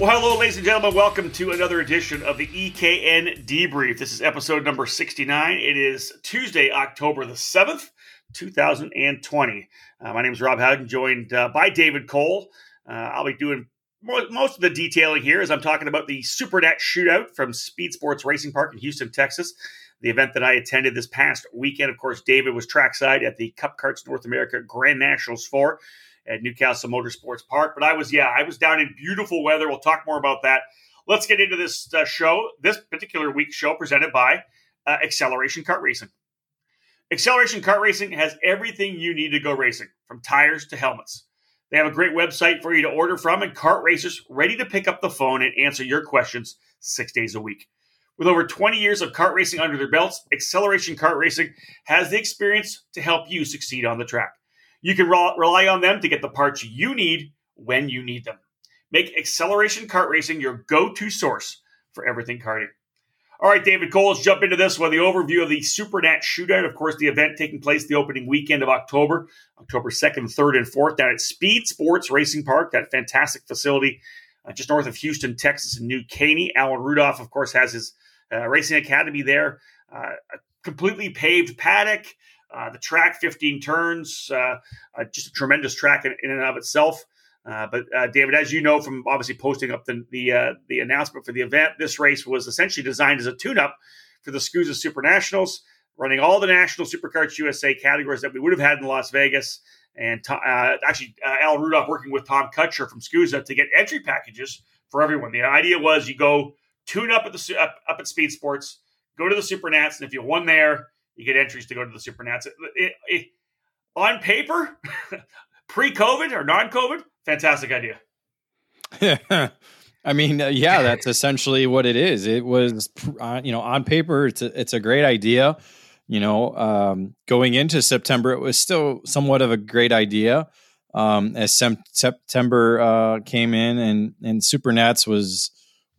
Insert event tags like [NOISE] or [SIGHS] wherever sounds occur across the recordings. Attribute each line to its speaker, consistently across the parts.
Speaker 1: Well, hello, ladies and gentlemen. Welcome to another edition of the EKN Debrief. This is episode number 69. It is Tuesday, October the 7th, 2020. Uh, my name is Rob Howden, joined uh, by David Cole. Uh, I'll be doing most of the detailing here as I'm talking about the SuperNat shootout from Speed Sports Racing Park in Houston, Texas. The event that I attended this past weekend. Of course, David was trackside at the Cup Karts North America Grand Nationals 4 at New Castle Motorsports Park. But I was, yeah, I was down in beautiful weather. We'll talk more about that. Let's get into this uh, show, this particular week's show presented by uh, Acceleration Kart Racing. Acceleration Kart Racing has everything you need to go racing, from tires to helmets. They have a great website for you to order from and kart racers ready to pick up the phone and answer your questions six days a week. With over 20 years of kart racing under their belts, Acceleration Kart Racing has the experience to help you succeed on the track. You can rely on them to get the parts you need when you need them. Make Acceleration Kart Racing your go to source for everything karting. All right, David Cole, let's jump into this one. The overview of the SuperNat shootout. Of course, the event taking place the opening weekend of October, October 2nd, 3rd, and 4th, down at Speed Sports Racing Park, that fantastic facility uh, just north of Houston, Texas, in New Caney. Alan Rudolph, of course, has his uh, racing academy there. Uh, a completely paved paddock. Uh, the track, 15 turns, uh, uh, just a tremendous track in, in and of itself. Uh, but uh, David, as you know from obviously posting up the the, uh, the announcement for the event, this race was essentially designed as a tune-up for the SKUSA Super Nationals, running all the National SuperKarts USA categories that we would have had in Las Vegas. And actually, Al Rudolph working with Tom Kutscher from SKUSA to get entry packages for everyone. The idea was you go tune up at the up, up at Speed Sports, go to the Super Nats, and if you won there, you get entries to go to the Super Nats. It, it, it, on paper, [LAUGHS] pre-COVID or non-COVID, fantastic idea. [LAUGHS]
Speaker 2: I mean, uh, yeah, that's essentially what it is. It was, uh, you know, on paper, it's a, it's a great idea. You know, um, going into September, it was still somewhat of a great idea. Um, as sem- September uh, came in, and and Supernats was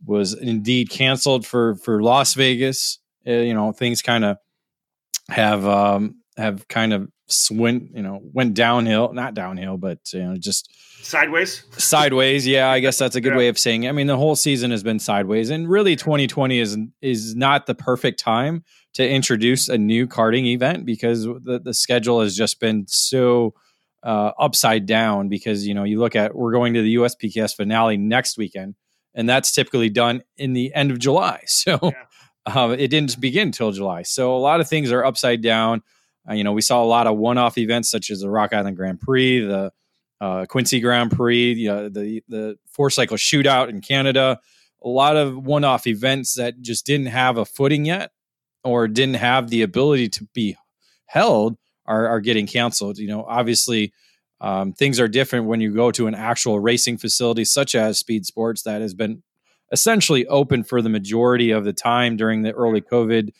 Speaker 2: was indeed canceled for for Las Vegas. Uh, you know, things kind of have um, have kind of went you know went downhill, not downhill, but you know just
Speaker 1: sideways.
Speaker 2: Sideways, yeah, I guess that's a good yeah. way of saying it. I mean, the whole season has been sideways, and really, 2020 is is not the perfect time to introduce a new karting event because the the schedule has just been so uh, upside down. Because you know, you look at we're going to the USPKS finale next weekend, and that's typically done in the end of July. [LAUGHS] So. Yeah. Uh, it didn't begin until July. So a lot of things are upside down. Uh, you know, we saw a lot of one-off events such as the Rock Island Grand Prix, the uh, Quincy Grand Prix, know, the the four cycle shootout in Canada. A lot of one-off events that just didn't have a footing yet, or didn't have the ability to be held, are are getting canceled. You know, obviously. Um, things are different when you go to an actual racing facility such as Speed Sports that has been essentially open for the majority of the time during the early COVID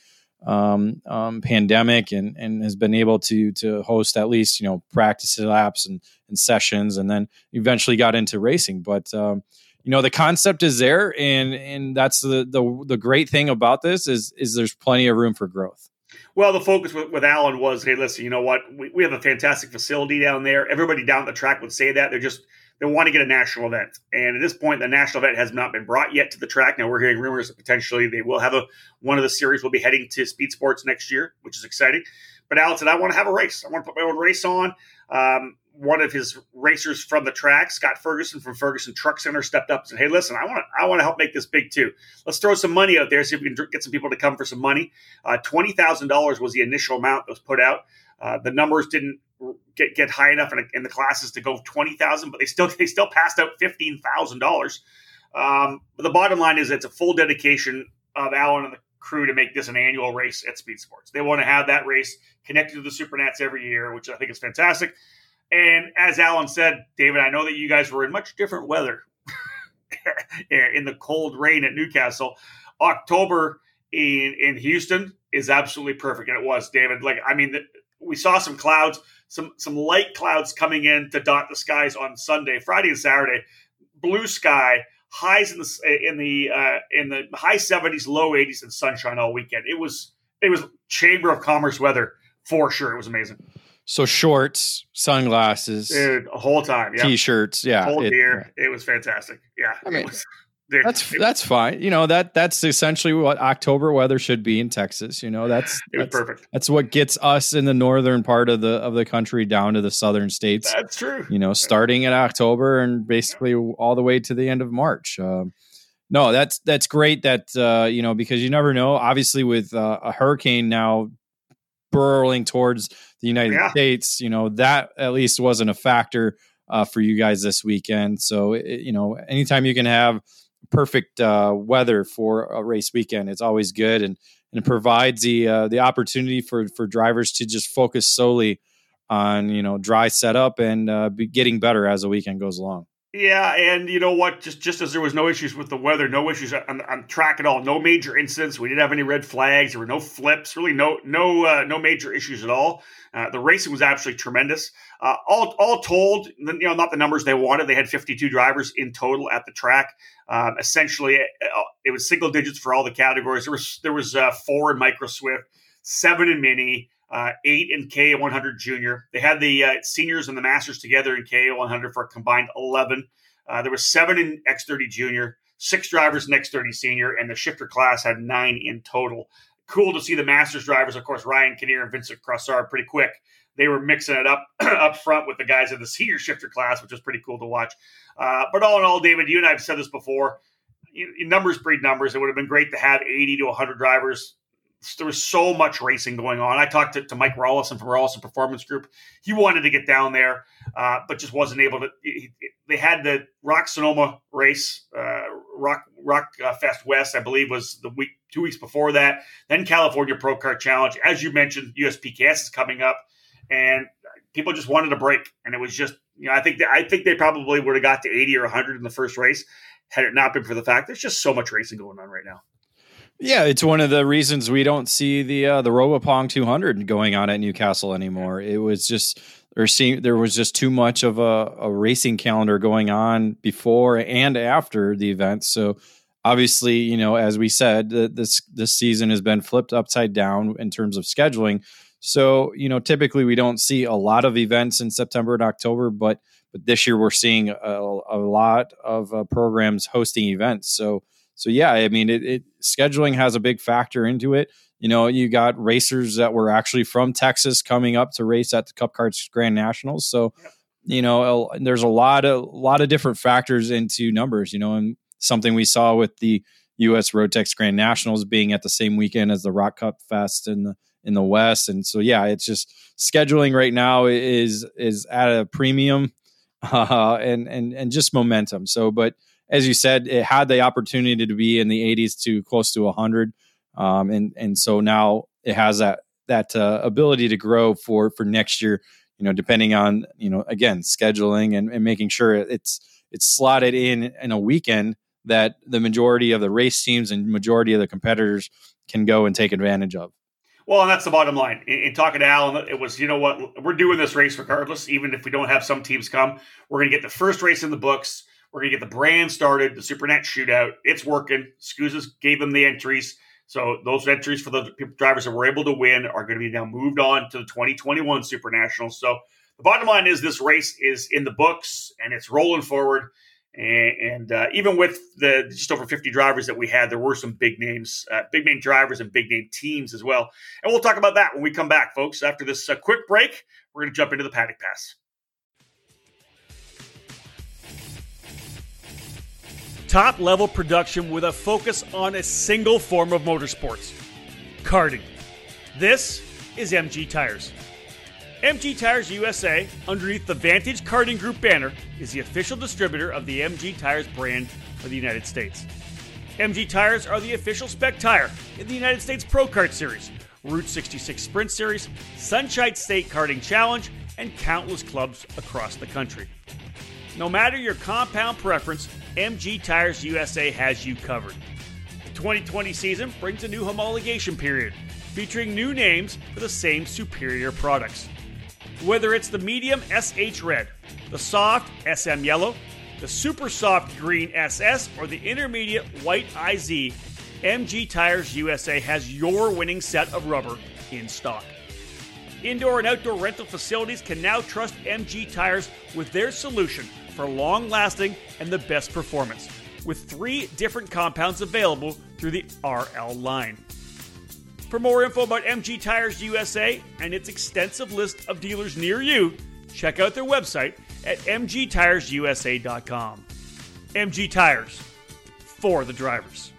Speaker 2: um, um, pandemic and and has been able to to host at least you know practice laps and, and sessions and then eventually got into racing but um, you know the concept is there and and that's the, the the great thing about this is is there's plenty of room for growth
Speaker 1: well, the focus with, with Alan was, hey, listen, you know what? We, we have a fantastic facility down there. Everybody down the track would say that. They're just they want to get a national event. And at this point, the national event has not been brought yet to the track. Now we're hearing rumors that potentially they will have a one of the series will be heading to Speed Sports next year, which is exciting. But Alan said, I want to have a race. I want to put my own race on. Um, one of his racers from the track, Scott Ferguson from Ferguson Truck Center, stepped up and said, "Hey, listen, I want to I want to help make this big too. Let's throw some money out there, see if we can get some people to come for some money. Uh, Twenty thousand dollars was the initial amount that was put out. Uh, the numbers didn't get get high enough in, in the classes to go twenty thousand, but they still they still passed out fifteen thousand dollars. Um, but the bottom line is it's a full dedication of Alan and the crew to make this an annual race at Speed Sports. They want to have that race connected to the Supernats every year, which I think is fantastic. And as Alan said, David, I know that you guys were in much different weather [LAUGHS] in the cold rain at New Castle. October in in Houston is absolutely perfect, and it was David. Like I mean, we saw some clouds some some light clouds coming in to dot the skies on Sunday, Friday, and Saturday. Blue sky, highs in the in the uh, in the high seventies, low eighties, and sunshine all weekend. It was it was Chamber of Commerce weather for sure. It was amazing.
Speaker 2: So shorts, sunglasses,
Speaker 1: Dude, a whole time, yeah.
Speaker 2: t-shirts, yeah,
Speaker 1: whole it, It was fantastic. Yeah,
Speaker 2: I mean,
Speaker 1: was.
Speaker 2: That's that's fine. You know that that's essentially what October weather should be in Texas. You know that's that's
Speaker 1: perfect.
Speaker 2: That's what gets us in the northern part of the of the country down to the southern states.
Speaker 1: That's true.
Speaker 2: You know, starting in October and basically all the way to the end of March. Um, no, that's that's great. That uh, you know because you never know. Obviously, with uh, a hurricane now burrowing towards the United yeah. States, you know that at least wasn't a factor uh, for you guys this weekend. So it, you know, anytime you can have perfect uh, weather for a race weekend, it's always good, and and it provides the uh, the opportunity for for drivers to just focus solely on you know dry setup and uh, be getting better as the weekend goes along.
Speaker 1: Yeah, and you know what? Just just as there was no issues with the weather, no issues on, on track at all, no major incidents. We didn't have any red flags. There were no flips. Really, no no uh, no major issues at all. Uh, the racing was absolutely tremendous. Uh, all all told, you know, not the numbers they wanted. They had 52 drivers in total at the track. Um, essentially, it, uh, it, was single digits for all the categories. There was there was uh, four in micro swift, seven in mini uh, eight in K 100 junior. They had the uh, seniors and the masters together in K 100 for a combined 11. Uh, there was seven in X30 junior, six drivers in X30 senior, and the shifter class had nine in total. Cool to see the masters drivers, of course, Ryan Kinnear and Vincent Crossard, pretty quick. They were mixing it up [CLEARS THROAT] up front with the guys in the senior shifter class, which was pretty cool to watch. Uh, but all in all, David, you and I have said this before. numbers breed numbers. It would have been great to have 80 to 100 drivers there was so much racing going on. I talked to, to Mike Rollison from Rollison Performance Group. He wanted to get down there, uh, but just wasn't able to. He, they had the Rock Sonoma race, uh, Rock Rock uh, Fest West, I believe, was the week two weeks before that. Then California Pro Kart Challenge, as you mentioned, USPKS is coming up, and people just wanted a break, and it was just you know I think I think they probably would have got to eighty or hundred in the first race had it not been for the fact there's just so much racing going on right now.
Speaker 2: Yeah, it's one of the reasons we don't see the uh, the Robopong 200 going on at New Castle anymore. It was just there seemed there was just too much of a, a racing calendar going on before and after the event. So obviously, you know, as we said, this this season has been flipped upside down in terms of scheduling. So you know, typically we don't see a lot of events in September and October, but but this year we're seeing a, a lot of uh, programs hosting events. So so yeah, I mean, it, it, scheduling has a big factor into it. You know, you got racers that were actually from Texas coming up to race at the Cup Karts Grand Nationals. So, you know, there's a lot of a lot of different factors into numbers. You know, and something we saw with the U.S. Rotax Grand Nationals being at the same weekend as the Rock Cup Fest in the in the West. And so, yeah, it's just scheduling right now is is at a premium, [LAUGHS] uh, and and and just momentum. So, but as you said, it had the opportunity to be in the 80s to close to 100, um, and and so now it has that that uh, ability to grow for for next year. You know, depending on you know again scheduling and, and making sure it's it's slotted in in a weekend that the majority of the race teams and majority of the competitors can go and take advantage of.
Speaker 1: Well, and that's the bottom line. In, in, talking to Alan, it was, you know what, we're doing this race regardless, even if we don't have some teams come. We're going to get the first race in the books. We're going to get the brand started, the SuperNat shootout. It's working. SKUSA's gave them the entries. So those entries for the drivers that were able to win are going to be now moved on to the 2021 Super Nationals. So the bottom line is this race is in the books and it's rolling forward. And, and uh, even with the just over 50 drivers that we had, there were some big names, uh, big name drivers, and big name teams as well. And we'll talk about that when we come back, folks. After this uh, quick break, we're going to jump into the paddock pass. Top level production with a focus on a single form of motorsports karting. This is MG Tires. MG Tires USA, underneath the Vantage Karting Group banner, is the official distributor of the MG Tires brand for the United States. MG Tires are the official spec tire in the United States Pro Kart Series, Route 66 Sprint Series, Sunshine State Karting Challenge, and countless clubs across the country. No matter your compound preference, MG Tires USA has you covered. The 2020 season brings a new homologation period, featuring new names for the same superior products. Whether it's the medium SH Red, the soft SM Yellow, the super soft green SS, or the intermediate white IZ, MG Tires USA has your winning set of rubber in stock. Indoor and outdoor rental facilities can now trust MG Tires with their solution for long lasting and the best performance. with three different compounds available through the RL line. For more info about MG Tires USA and its extensive list of dealers near you, check out their website at mgtiresusa.com. MG Tires for the drivers.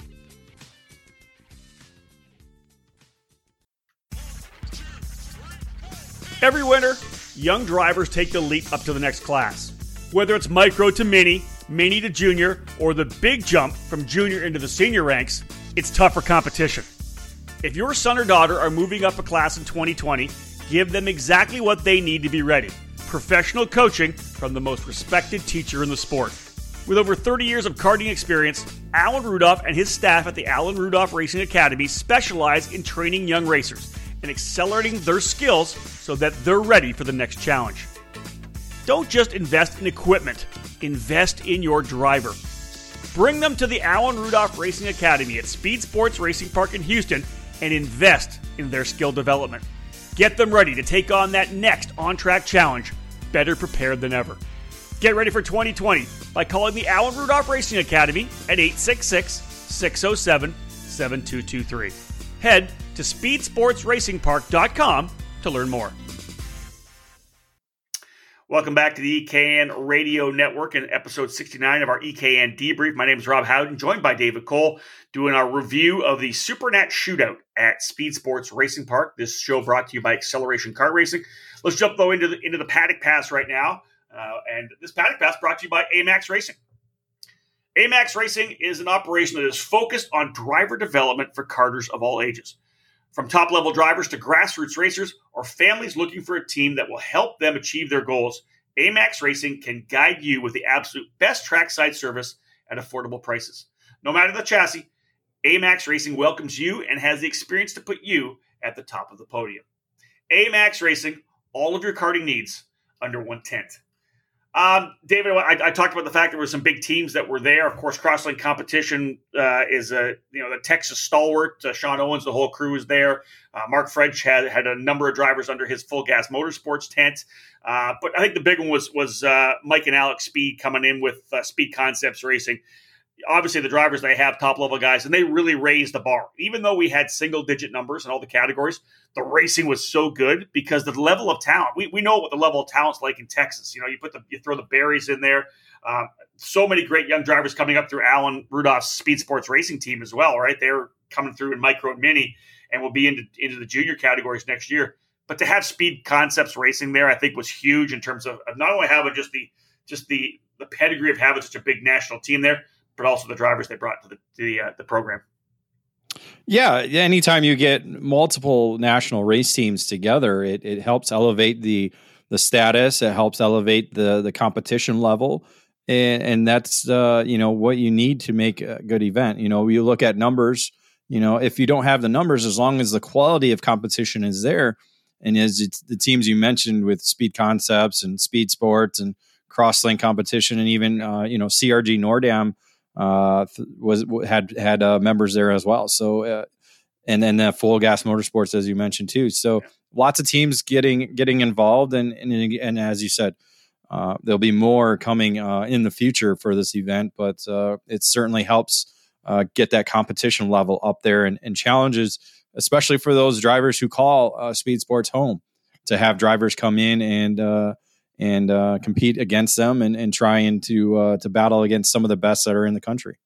Speaker 1: Every winter, young drivers take the leap up to the next class. Whether it's micro to mini, mini to junior, or the big jump from junior into the senior ranks, it's tougher competition. If your son or daughter are moving up a class in 2020, give them exactly what they need to be ready professional coaching from the most respected teacher in the sport. With over 30 years of karting experience, Alan Rudolph and his staff at the Alan Rudolph Racing Academy specialize in training young racers and accelerating their skills so that they're ready for the next challenge. Don't just invest in equipment, invest in your driver. Bring them to the Alan Rudolph Racing Academy at Speed Sports Racing Park in Houston and invest in their skill development. Get them ready to take on that next on track challenge better prepared than ever. Get ready for 2020 by calling the Alan Rudolph Racing Academy at 866 607 7223. Head to speedsportsracingpark.com to learn more. Welcome back to the EKN Radio Network and episode 69 of our EKN debrief. My name is Rob Howden, joined by David Cole, doing our review of the Supernat Shootout at Speed Sports Racing Park. This show brought to you by Acceleration Kart Racing. Let's jump though into the into the paddock pass right now, uh, and this paddock pass brought to you by Amax Racing. Amax Racing is an operation that is focused on driver development for karters of all ages. From top level drivers to grassroots racers or families looking for a team that will help them achieve their goals, Amax Racing can guide you with the absolute best trackside service at affordable prices. No matter the chassis, Amax Racing welcomes you and has the experience to put you at the top of the podium. Amax Racing, all of your karting needs under one tent. Um, David, I, I, talked about the fact there were some big teams that were there. Of course, Crosslink Competition uh, is a you know the Texas stalwart. Uh, Sean Owens, the whole crew is there. Uh, Mark French had had a number of drivers under his full gas motorsports tent. Uh, but I think the big one was was uh, Mike and Alex Speed coming in with uh, Speed Concepts Racing obviously the drivers they have top level guys and they really raised the bar. Even though we had single digit numbers in all the categories the racing was so good because the level of talent we, we know what the level of talent's like in texas. You know you put the you throw the berries in there. Um, so many great young drivers coming up through alan rudolph's speed sports racing team as well right? They're coming through in micro and mini and will be into, into the junior categories next year. But to have speed concepts racing there i think was huge in terms of, of not only having just the just the the pedigree of having such a big national team there but also the drivers they brought to the to the, uh, the program.
Speaker 2: Yeah, anytime you get multiple national race teams together, it, it helps elevate the the status. It helps elevate the the competition level, and, and that's uh, you know what you need to make a good event. You know, you look at numbers. You know, if you don't have the numbers, as long as the quality of competition is there, and as the teams you mentioned with Speed Concepts and Speed Sports and Crosslink competition, and even uh, you know CRG Nordam uh, was had had uh, members there as well. So, uh, and then uh, full gas motorsports, as you mentioned too. So, yeah. lots of teams getting getting involved, and and, and as you said, uh, there'll be more coming uh, in the future for this event. But uh, it certainly helps uh, get that competition level up there and, and challenges, especially for those drivers who call uh, speed sports home, to have drivers come in and uh, and uh, compete against them and, and trying to uh, to battle against some of the best that are in the country.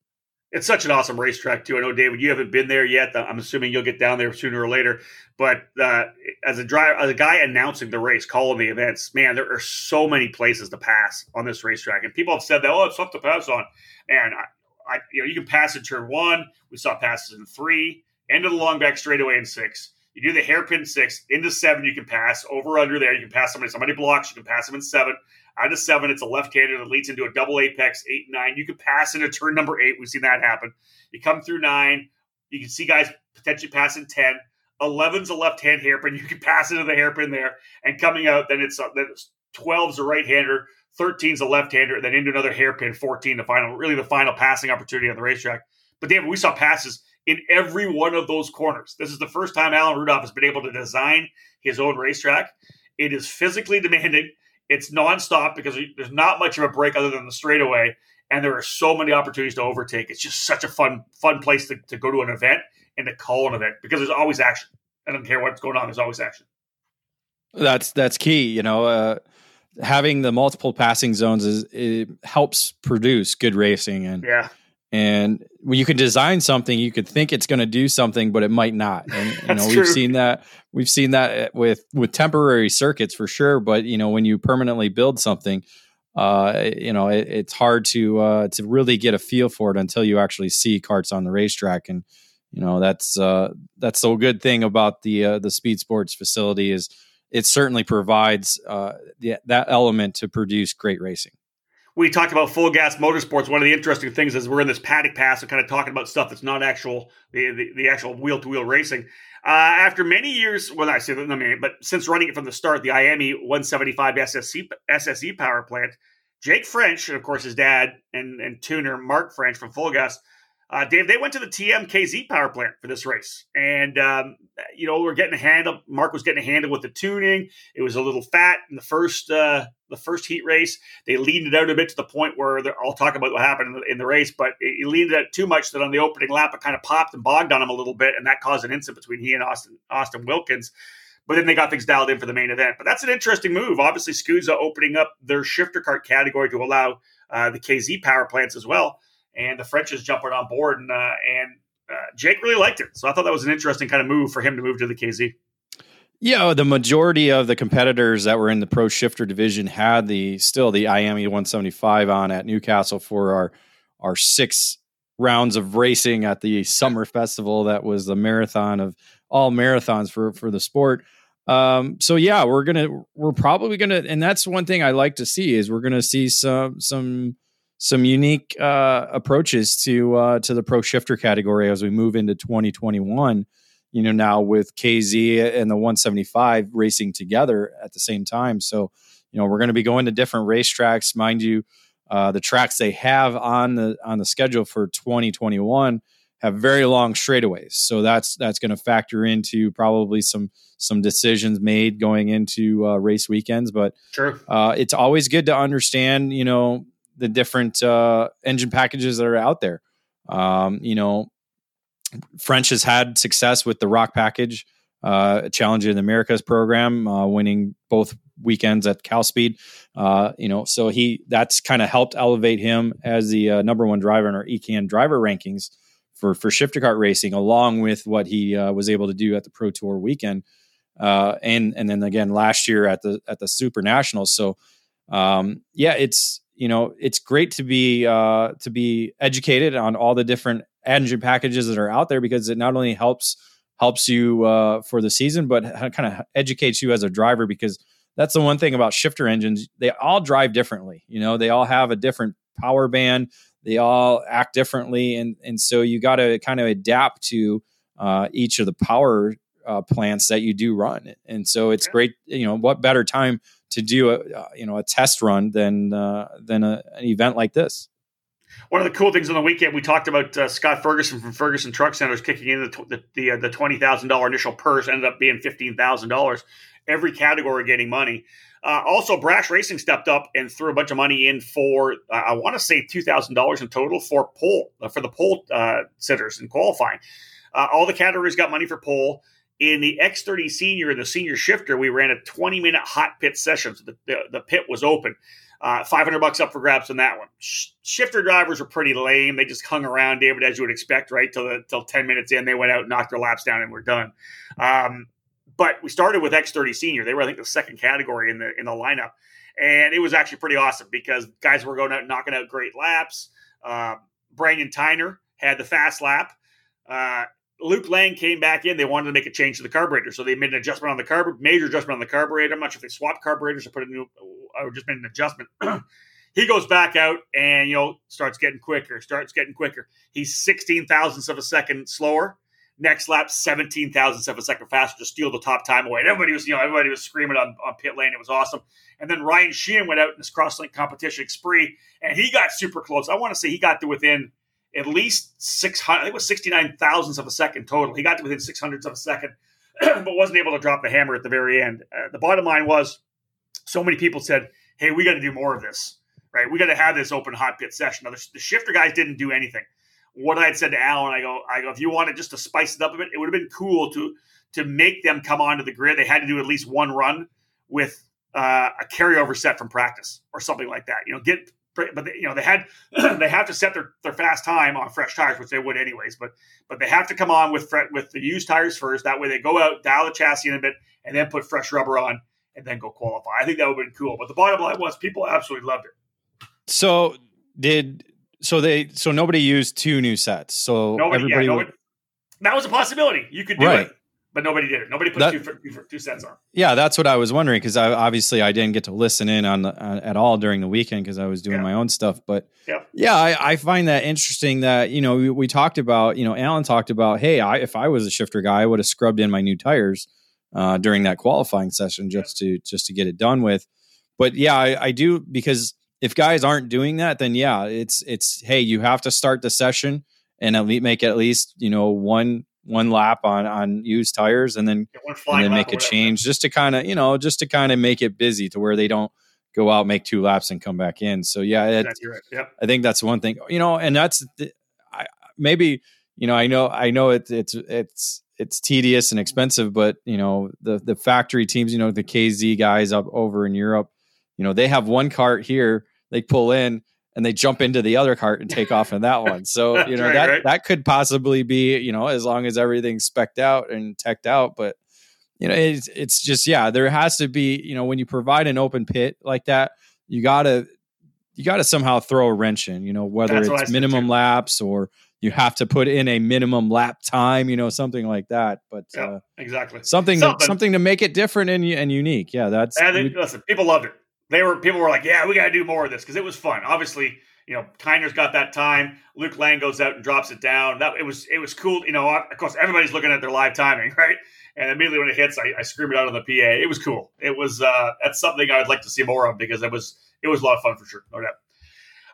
Speaker 1: It's such an awesome racetrack too. I know, David, you haven't been there yet. I'm assuming you'll get down there sooner or later. But uh, as a driver, as a guy announcing the race, calling the events, man, there are so many places to pass on this racetrack, and people have said that, oh, it's tough to pass on. And I, I, you know, you can pass in turn one. We saw passes in three, end of the long back straightaway in six. You do the hairpin six into seven. You can pass over under there. You can pass somebody. Somebody blocks. You can pass them in seven. Out of seven, it's a left-handed that leads into a double apex eight nine. You can pass into turn number eight. We've seen that happen. You come through nine. You can see guys potentially passing ten. 11's a left-hand hairpin. [LAUGHS] You can pass into the hairpin there, and coming out, then it's uh, then it's 12's a right-hander. 13's a left-hander, then into another hairpin. 14, the final, really the final passing opportunity on the racetrack. But David, we saw passes in every one of those corners. This is the first time Alan Rudolph has been able to design his own racetrack. It is physically demanding. It's nonstop because there's not much of a break other than the straightaway, and there are so many opportunities to overtake. It's just such a fun fun place to, to go to an event and to call an event because there's always action. I don't care what's going on. There's always action.
Speaker 2: That's that's key. You know, uh, having the multiple passing zones is it helps produce good racing and
Speaker 1: yeah.
Speaker 2: And when you can design something, you could think it's going to do something, but it might not. And you [LAUGHS] know, we've true. seen that we've seen that with with temporary circuits for sure. But you know, when you permanently build something, uh, you know, it, it's hard to uh, to really get a feel for it until you actually see carts on the racetrack. And you know, that's uh, that's the good thing about the uh, the speed sports facility is it certainly provides uh, the, that element to produce great racing
Speaker 1: we talked about full gas motorsports. One of the interesting things is we're in this paddock pass and kind of talking about stuff that's not actual the the, the actual wheel to wheel racing. Uh, after many years, well, I say that, mean, but since running it from the start, the IAME 175 SSC, SSE power plant, Jake French, and of course his dad and, and tuner Mark French from Full Gas, uh, Dave, they went to the TMKZ power plant for this race, and um, you know we're getting a handle. Mark was getting a handle with the tuning. It was a little fat in the first uh, the first heat race. They leaned it out a bit to the point where I'll talk about what happened in the, in the race, but he leaned it out too much that on the opening lap it kind of popped and bogged on him a little bit, and that caused an incident between he and Austin Austin Wilkins. But then they got things dialed in for the main event. But that's an interesting move. Obviously, SKUSA opening up their shifter cart category to allow uh, the KZ power plants as well and the French jumping on board, and uh, and uh, Jake really liked it. So I thought that was an interesting kind of move for him to move to the KZ.
Speaker 2: Yeah, the majority of the competitors that were in the pro shifter division had the still the IAME 175 on at New Castle for our our six rounds of racing at the summer festival that was the marathon of all marathons for for the sport. Um, so yeah, we're gonna we're probably gonna, and that's one thing I like to see is we're gonna see some some some unique uh, approaches to uh, to the pro shifter category as we move into 2021. You know, now with KZ and the 175 racing together at the same time. So, you know, we're going to be going to different racetracks, mind you. Uh, the tracks they have on the on the schedule for 2021 have very long straightaways, so that's that's going to factor into probably some some decisions made going into uh, race weekends. But
Speaker 1: sure,
Speaker 2: uh, it's always good to understand, you know, the different uh, engine packages that are out there. Um, you know, French has had success with the Rock package, uh, Challenge of the Americas program, uh, winning both weekends at Cal Speed. Uh, you know, so he that's kind of helped elevate him as the uh, number one driver in our EKN driver rankings for for shifter cart racing, along with what he uh, was able to do at the Pro Tour weekend, uh, and and then again last year at the at the Super Nationals. So um, yeah, it's you know it's great to be uh, to be educated on all the different engine packages that are out there because it not only helps helps you uh, for the season but kind of educates you as a driver because that's the one thing about shifter engines they all drive differently you know they all have a different power band they all act differently and and so you got to kind of adapt to uh, each of the power uh, plants that you do run and so it's great you know what better time to do a uh, you know a test run than uh, than a, an event like this.
Speaker 1: One of the cool things on the weekend we talked about uh, Scott Ferguson from Ferguson Truck Centers kicking in the the, the, uh, the twenty thousand dollar initial purse ended up being fifteen thousand dollars. Every category getting money. Uh, also, Brash Racing stepped up and threw a bunch of money in for uh, I want to say two thousand dollars in total for pole for the pole sitters and qualifying. all the categories got money for pole. In the X30 Senior and the Senior Shifter, we ran a 20 minute hot pit session. So the, the, the pit was open. Uh, 500 bucks up for grabs on that one. Sh- shifter drivers were pretty lame. They just hung around, David, as you would expect, right? Till the, till 10 minutes in, they went out, knocked their laps down, and we're done. Um, but we started with X30 Senior. They were, I think, the second category in the in the lineup, and it was actually pretty awesome because guys were going out knocking out great laps. Uh, Brandon Tyner had the fast lap. Uh, Luke Lang came back in. They wanted to make a change to the carburetor, so they made an adjustment on the carburetor, major adjustment on the carburetor. I'm not sure if they swapped carburetors or put a new, uh, or just made an adjustment. [CLEARS THROAT] he goes back out and you know starts getting quicker, starts getting quicker. He's 16 thousandths of a second slower. Next lap, 17 thousandths of a second faster to steal the top time away. And everybody was, you know, everybody was screaming on, on pit lane. It was awesome. And then Ryan Sheehan went out in this crosslink competition spree, and he got super close. I want to say he got to within at least 600, I think it was 69 thousandths of a second total. He got to within 600ths of a second, [CLEARS THROAT] but wasn't able to drop the hammer at the very end. Uh, the bottom line was so many people said, hey, we got to do more of this.
Speaker 3: right? We got to have this open hot pit session. Now, the, the shifter guys didn't do anything. What I had said to Alan, I go, I go, if you wanted just to spice it up a bit, it would have been cool to to make them come onto the grid. They had to do at least one run with uh, a carryover set from practice or something like that. You know, get but they, you know they had [CLEARS THROAT] they have to set their, their fast time on fresh tires, which they would anyways. But but they have to come on with with the used tires first. That way they go out, dial the chassis in a bit, and then put fresh rubber on, and then go qualify. I think that would have been cool. But the bottom line was people absolutely loved it.
Speaker 2: So did so they so nobody used two new sets. So nobody, everybody
Speaker 3: yeah, nobody, that was a possibility. You could do right. it but nobody did it. Nobody put that, two, two, two sets on.
Speaker 2: Yeah, that's what I was wondering because I obviously I didn't get to listen in on, uh, at all during the weekend because I was doing yeah. my own stuff. But yeah, yeah I, I, find that interesting that you know we, we, talked about you know Alan talked about hey I, if I was a shifter guy I would have scrubbed in my new tires uh, during that qualifying session just yeah. to just to get it done with. But yeah, I, I do because if guys aren't doing that, then yeah, it's it's hey you have to start the session and at least make at least you know one one lap on on used tires and then and then make a change just to kind of you know just to kind of make it busy to where they don't go out make two laps and come back in so yeah it, right. yep. i think that's one thing you know and that's I, maybe you know i know i know it, it's it's it's tedious and expensive but you know the the factory teams you know the kz guys up over in europe you know they have one cart here they pull in and they jump into the other cart and take off in that one. So, [LAUGHS] you know, right, that right. that could possibly be, you know, as long as everything's specked out and teched out, but you know, it's it's just yeah, there has to be, you know, when you provide an open pit like that, you got to you got to somehow throw a wrench in, you know, whether That's it's minimum laps or you have to put in a minimum lap time, you know, something like that. But
Speaker 3: yeah, uh, exactly
Speaker 2: something something. To, something to make it different and, and unique. Yeah, that's
Speaker 3: and then, listen, people loved it they were people were like, yeah, we got to do more of this because it was fun. Obviously, you know, Kainer's got that time. Luke Lang goes out and drops it down. That it was it was cool. You know, of course, everybody's looking at their live timing, [LAUGHS] right? And immediately when it hits, I, I scream it out on the PA. It was cool. It was uh, that's something I would like to see more of because it was it was a lot of fun for sure, no doubt.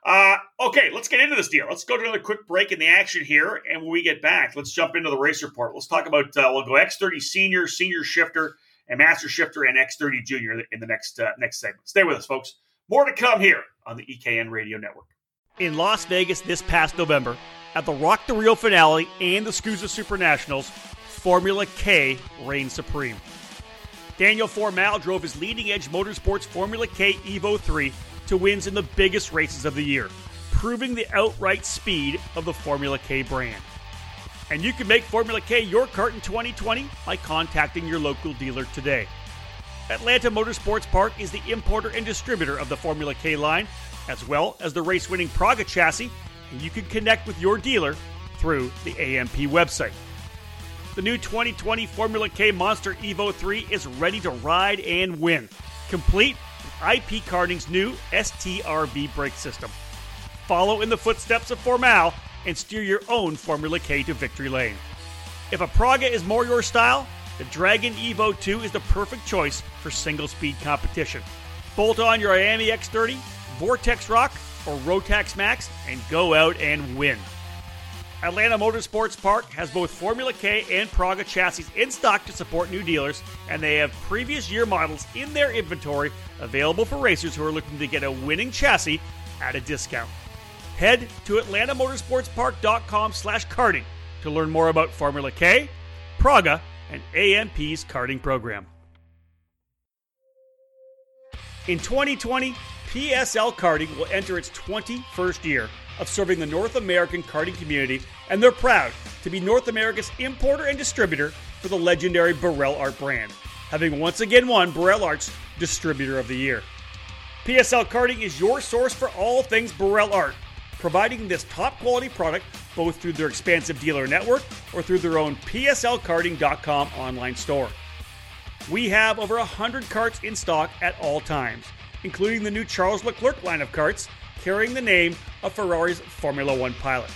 Speaker 3: Uh, okay, let's get into this deal. Let's go to another quick break in the action here, and when we get back, let's jump into the race report. Let's talk about uh, we'll go X30 senior, senior shifter, and master shifter, and X30 junior in the next uh, next segment. Stay with us, folks. More to come here on the EKN Radio Network.
Speaker 1: In Las Vegas this past November, at the Rock the Rio finale and the SKUSA Super Nationals, Formula K reigned supreme. Daniel Formal drove his leading edge motorsports Formula K Evo 3 to wins in the biggest races of the year, proving the outright speed of the Formula K brand. And you can make Formula K your cart in 2020 by contacting your local dealer today. Atlanta Motorsports Park is the importer and distributor of the Formula K line, as well as the race winning Praga chassis, and you can connect with your dealer through the AMP website. The new 2020 Formula K Monster Evo 3 is ready to ride and win, complete with IP Karting's new STRB brake system. Follow in the footsteps of Formal and steer your own Formula K to victory lane. If a Praga is more your style, the Dragon Evo 2 is the perfect choice for single speed competition. Bolt on your IAME X30, Vortex Rock, or Rotax Max and go out and win. Atlanta Motorsports Park has both Formula K and Praga chassis in stock to support new dealers, and they have previous year models in their inventory available for racers who are looking to get a winning chassis at a discount. Head to atlantamotorsportspark.com slash karting to learn more about Formula K, Praga, and AMP's karting program. In 2020, PSL Karting will enter its 21st year of serving the North American karting community, and they're proud to be North America's importer and distributor for the legendary Birel Art brand, having once again won Birel Art's Distributor of the Year. PSL Karting is your source for all things Birel Art, providing this top quality product both through their expansive dealer network or through their own PSLkarting.com online store. We have over 100 carts in stock at all times, including the new Charles Leclerc line of carts carrying the name of Ferrari's Formula One pilot.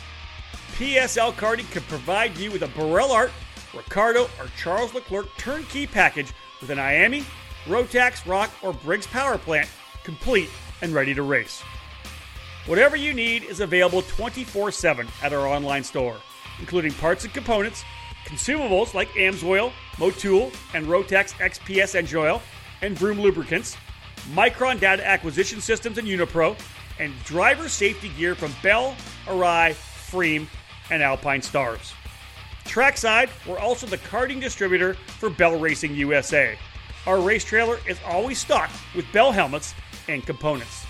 Speaker 1: PSL Karting can provide you with a Birel Art, Ricciardo, or Charles Leclerc turnkey package with an IAME, Rotax, Rock, or Briggs power plant, complete and ready to race. Whatever you need is available 24 7 at our online store, including parts and components, consumables like AMSOIL, Motul, and Rotax XPS engine oil, and Vroom lubricants, MyChron data acquisition systems and Unipro,
Speaker 4: and driver safety gear from Bell, Arai, Freem, and Alpinestars. Trackside, we're also the karting distributor for Bell Racing USA. Our race trailer is always stocked with Bell helmets and components.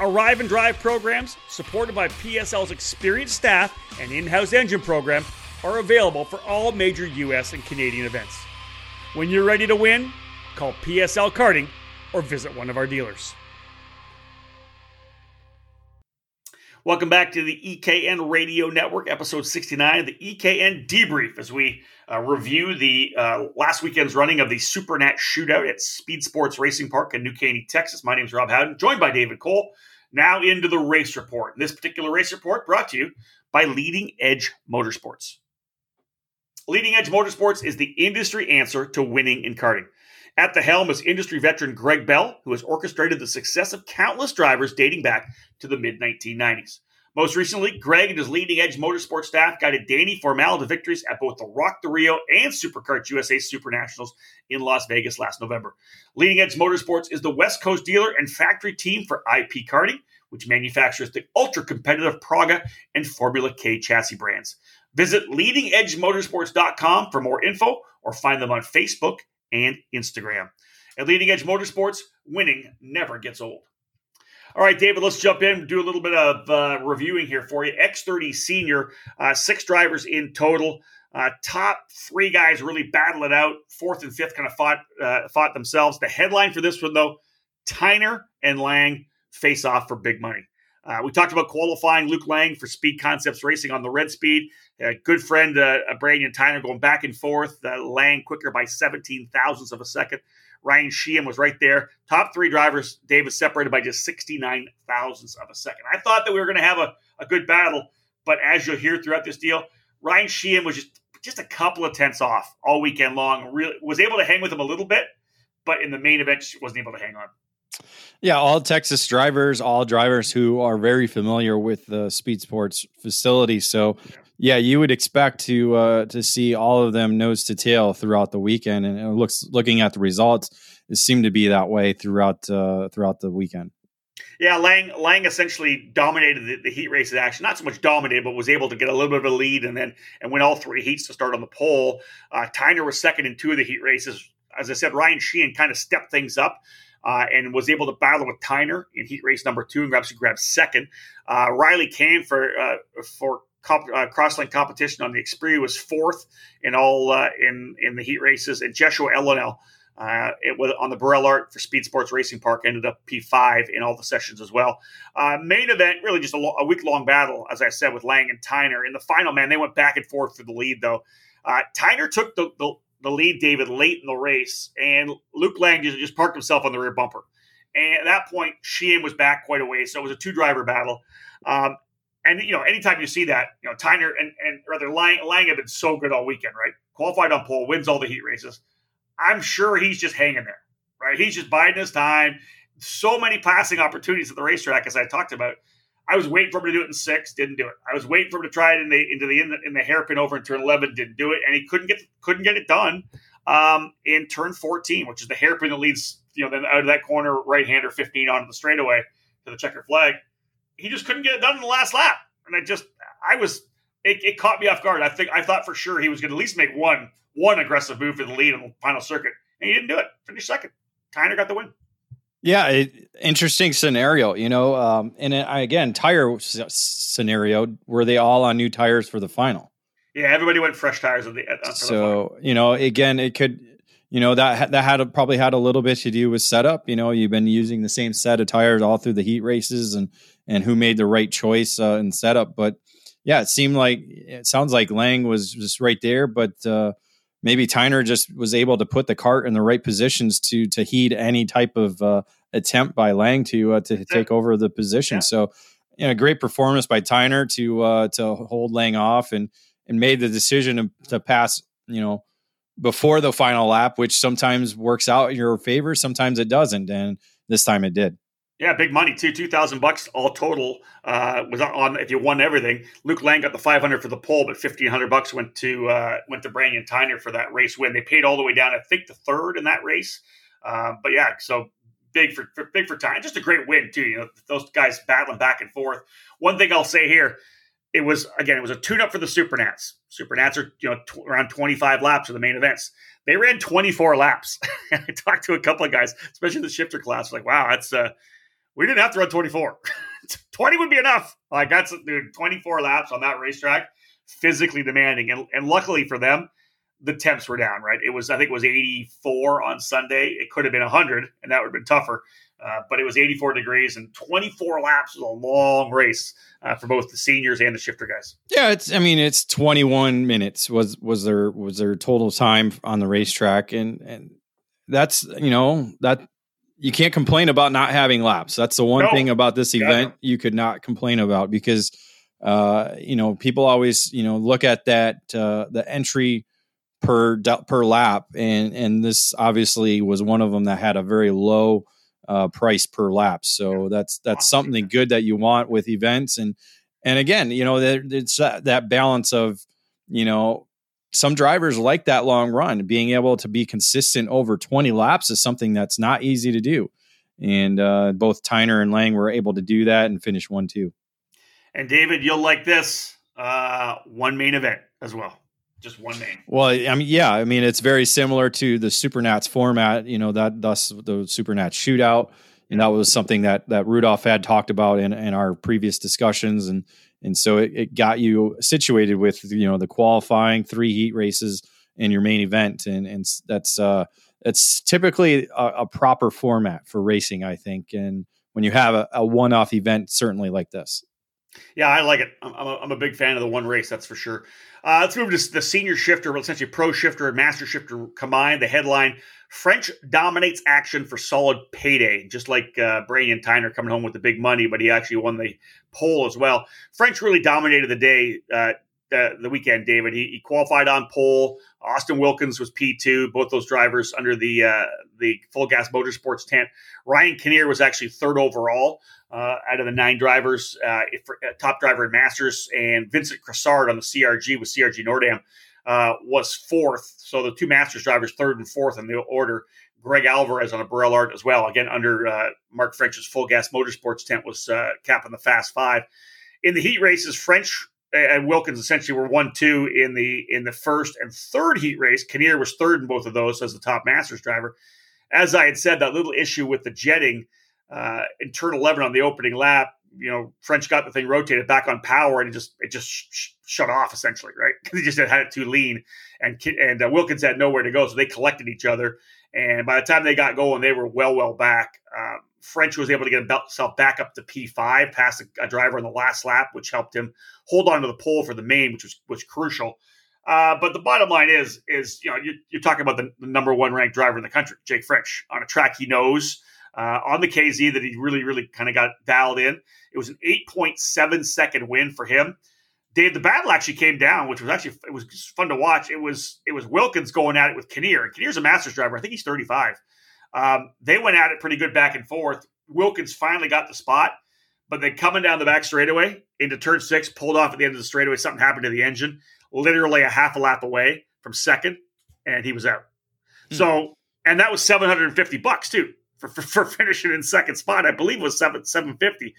Speaker 4: Arrive and Drive programs, supported by PSL's experienced staff and in house engine program, are available for all major US and Canadian events. When you're ready to win, call PSL Karting or visit one of our dealers.
Speaker 1: Welcome back to the EKN Radio Network, episode 69, the EKN Debrief, as we uh, review the uh, last weekend's running of the SuperNat Shootout at Speed Sports Racing Park in New Caney, Texas. My name is Rob Howden, joined by David Cole. Now into the race report. This particular race report brought to you by Leading Edge Motorsports. Leading Edge Motorsports is the industry answer to winning in karting. At the helm is industry veteran Greg Bell, who has orchestrated the success of countless drivers dating back to the mid 1990s. Most recently, Greg and his leading edge motorsport staff guided Danny Formal to victories at both the Rock the Rio and SuperKarts USA Super Nationals in Las Vegas last November. Leading Edge Motorsports is the West Coast dealer and factory team for IP Karting, which manufactures the ultra competitive Praga and Formula K chassis brands. Visit leadingedgemotorsports.com for more info or find them on Facebook and Instagram. At Leading Edge Motorsports, winning never gets old. All right, David, let's jump in do a little bit of uh, reviewing here for you. X30 Senior, uh, six drivers in total. Uh, top three guys really battle it out. Fourth and fifth kind of fought uh, fought themselves. The headline for this one, though, Tyner and Lang face off for big money. Uh, we talked about qualifying Luke Lang for Speed Concepts Racing on the red speed. A good friend, uh, Brandon Tyner, going back and forth. Uh, Lang quicker by 17 thousandths of a second. Ryan Sheehan was right there. Top three drivers, David separated by just 69 thousandths of a second. I thought that we were going to have a, a good battle, but as you'll hear throughout this deal, Ryan Sheehan was just just a couple of tenths off all weekend long. Really was able to hang with him a little bit, but in the main event, she wasn't able to hang on.
Speaker 2: Yeah, all Texas drivers, all drivers who are very familiar with the speed sports facility. So, yeah, you would expect to uh, to see all of them nose to tail throughout the weekend, and it looks looking at the results, it seemed to be that way throughout uh, throughout the weekend.
Speaker 1: Yeah, Lang Lang essentially dominated the, the, heat races action. Not so much dominated, but was able to get a little bit of a lead and then and win all three heats to start on the pole. Uh, Tyner was second in two of the heat races. As I said, Ryan Sheehan kind of stepped things up uh, and was able to battle with Tyner in heat race number two and actually grabbed second. Uh, Riley Kane for uh, for comp- uh, crosslink competition on the Xperia was fourth in all uh, in in the heat races, and Joshua Ellenell. Uh, it was on the Birel Art for Speed Sports Racing Park, ended up P5 in all the sessions as well. main event, really just a, lo- a week long battle, as I said, with Lang and Tyner. In the final, man, they went back and forth for the lead, though. Tyner took the, the the lead David late in the race, and Luke Lang just, just parked himself on the rear bumper. And at that point, Sheehan was back quite a ways, so it was a two driver battle. Um, and you know, anytime you see that, you know, Tyner and, and rather Lang, Lang have been so good all weekend, right? Qualified on pole, wins all the heat races. I'm sure he's just hanging there, right? He's just biding his time. So many passing opportunities at the racetrack, as I talked about. I was waiting for him to do it in six, didn't do it. I was waiting for him to try it in the into the in the, in the hairpin over in turn eleven, didn't do it, and he couldn't get couldn't get it done um, in turn fourteen, which is the hairpin that leads you know then out of that corner right hander fifteen onto the straightaway to the checker flag. He just couldn't get it done in the last lap, and I just I was it, it caught me off guard. I think I thought for sure he was going to at least make one one aggressive move for the lead in the final circuit, and he didn't do it. Finished second. Tyner got the win.
Speaker 2: Yeah, it, interesting scenario. You know, um, and it, again, tire s- scenario. Were they all on new tires for the final?
Speaker 1: Yeah, everybody went fresh tires at the. At,
Speaker 2: so the you know, again, it could. You know that that had a, probably had a little bit to do with setup. You know, you've been using the same set of tires all through the heat races, and and who made the right choice uh, in setup. But yeah, it seemed like it sounds like Lang was just right there, but uh, maybe Tyner just was able to put the cart in the right positions to to heed any type of uh, attempt by Lang to uh, to take over the position. Yeah. So, you know, great performance by Tyner to uh, to hold Lang off and and made the decision to, to pass. You know, before the final lap, which sometimes works out in your favor, sometimes it doesn't, and this time it did.
Speaker 1: Yeah, big money too. Two thousand bucks all total uh, was on if you won everything. Luke Lang got the five hundred for the pole, but fifteen hundred bucks went to uh, went to Brandon Tyner for that race win. They paid all the way down, I think, the third in that race. Uh, but yeah, so big for, for big for time. Just a great win too. You know, those guys battling back and forth. One thing I'll say here, it was again, it was a tune-up for the Supernats. Supernats are you know around 25 laps for the main events. They ran 24 laps. [LAUGHS] I talked to a couple of guys, especially the shifter class, like, wow, that's uh, we didn't have to run 24. [LAUGHS] 20 would be enough. Like that's dude, 24 laps on that racetrack, physically demanding, and, and luckily for them the temps were down, right? It was, I think it was 84 on Sunday. It could have been 100, and that would have been tougher. Uh, but it was 84 degrees and 24 laps was a long race uh, for both the seniors and the shifter guys.
Speaker 2: Yeah, it's. I mean, it's 21 minutes was was their was their total time on the racetrack, and and that's you know that you can't complain about not having laps. That's the one no, thing about this event you could not complain about because uh, you know people always you know look at that uh, the entry per per lap, and and this obviously was one of them that had a very low uh, price per lap. So that's that's something good that you want with events, and and again, you know, it's that, that balance of you know some drivers like that long run. Being able to be consistent over 20 laps is something that's not easy to do. And uh, both Tyner and Lang were able to do that and finish one two.
Speaker 1: And David, you'll like this uh, one main event as well just one main.
Speaker 2: Well, I mean, yeah, I mean, it's very similar to the Supernats format. You know that thus the Supernats shootout, and that was something that that Rudolph had talked about in, in our previous discussions, and and so it, it got you situated with you know the qualifying three heat races and your main event, and and that's uh it's typically a, a proper format for racing, I think, and when you have a, a one off event, certainly like this.
Speaker 1: Yeah, I like it. I'm, I'm, a, I'm a big fan of the one race, that's for sure. Uh, let's move to the senior shifter, essentially pro shifter and master shifter combined. The headline French dominates action for solid payday, just like uh, Brady and Tyner coming home with the big money, but he actually won the pole as well. French really dominated the day. Uh, the, the weekend, David. He, he, qualified on pole. Austin Wilkins was P two. Both those drivers under the uh, the full gas motorsports tent. Ryan Kinnear was actually third overall uh, out of the nine drivers, uh, uh top driver in Masters, and Vincent Cressard on the CRG with CRG Nordam uh, was fourth. So the two Masters drivers, third and fourth in the order. Greg Alvarez on a Birel Art as well, again under uh, Mark French's full gas motorsports tent was uh, capping the Fast Five. In the heat races, French and Wilkins essentially were one two in the in the first and third heat race. Kinnear was third in both of those as the top Masters driver. As I had said, that little issue with the jetting uh, in turn 11 on the opening lap, you know, French got the thing rotated back on power and it just it just shut off essentially, right? [LAUGHS] Because he just had, it too lean, and and uh, Wilkins had nowhere to go, so they collected each other. And by the time they got going, they were well well back. Um, French was able to get himself back up to P5 past a, a, driver on the last lap, which helped him hold on to the pole for the main, which was was crucial. Uh, but the bottom line is, is you know, you're, you're talking about the, the, number one ranked driver in the country, Jake French, on a track he knows, uh, on the KZ that he really, really kind of got dialed in. It was an 8.7 second win for him. Dave, the battle actually came down, which was actually it was fun to watch. It was it was Wilkins going at it with Kinnear. Kinnear's a Masters driver. I think he's 35. Um, they went at it pretty good back and forth. Wilkins finally got the spot, but then coming down the back straightaway into turn six, pulled off at the end of the straightaway. Something happened to the engine, literally a half a lap away from second, and he was out. Hmm. So, and that was 750 bucks too for, for, for, finishing in second spot. I believe it was seven 750.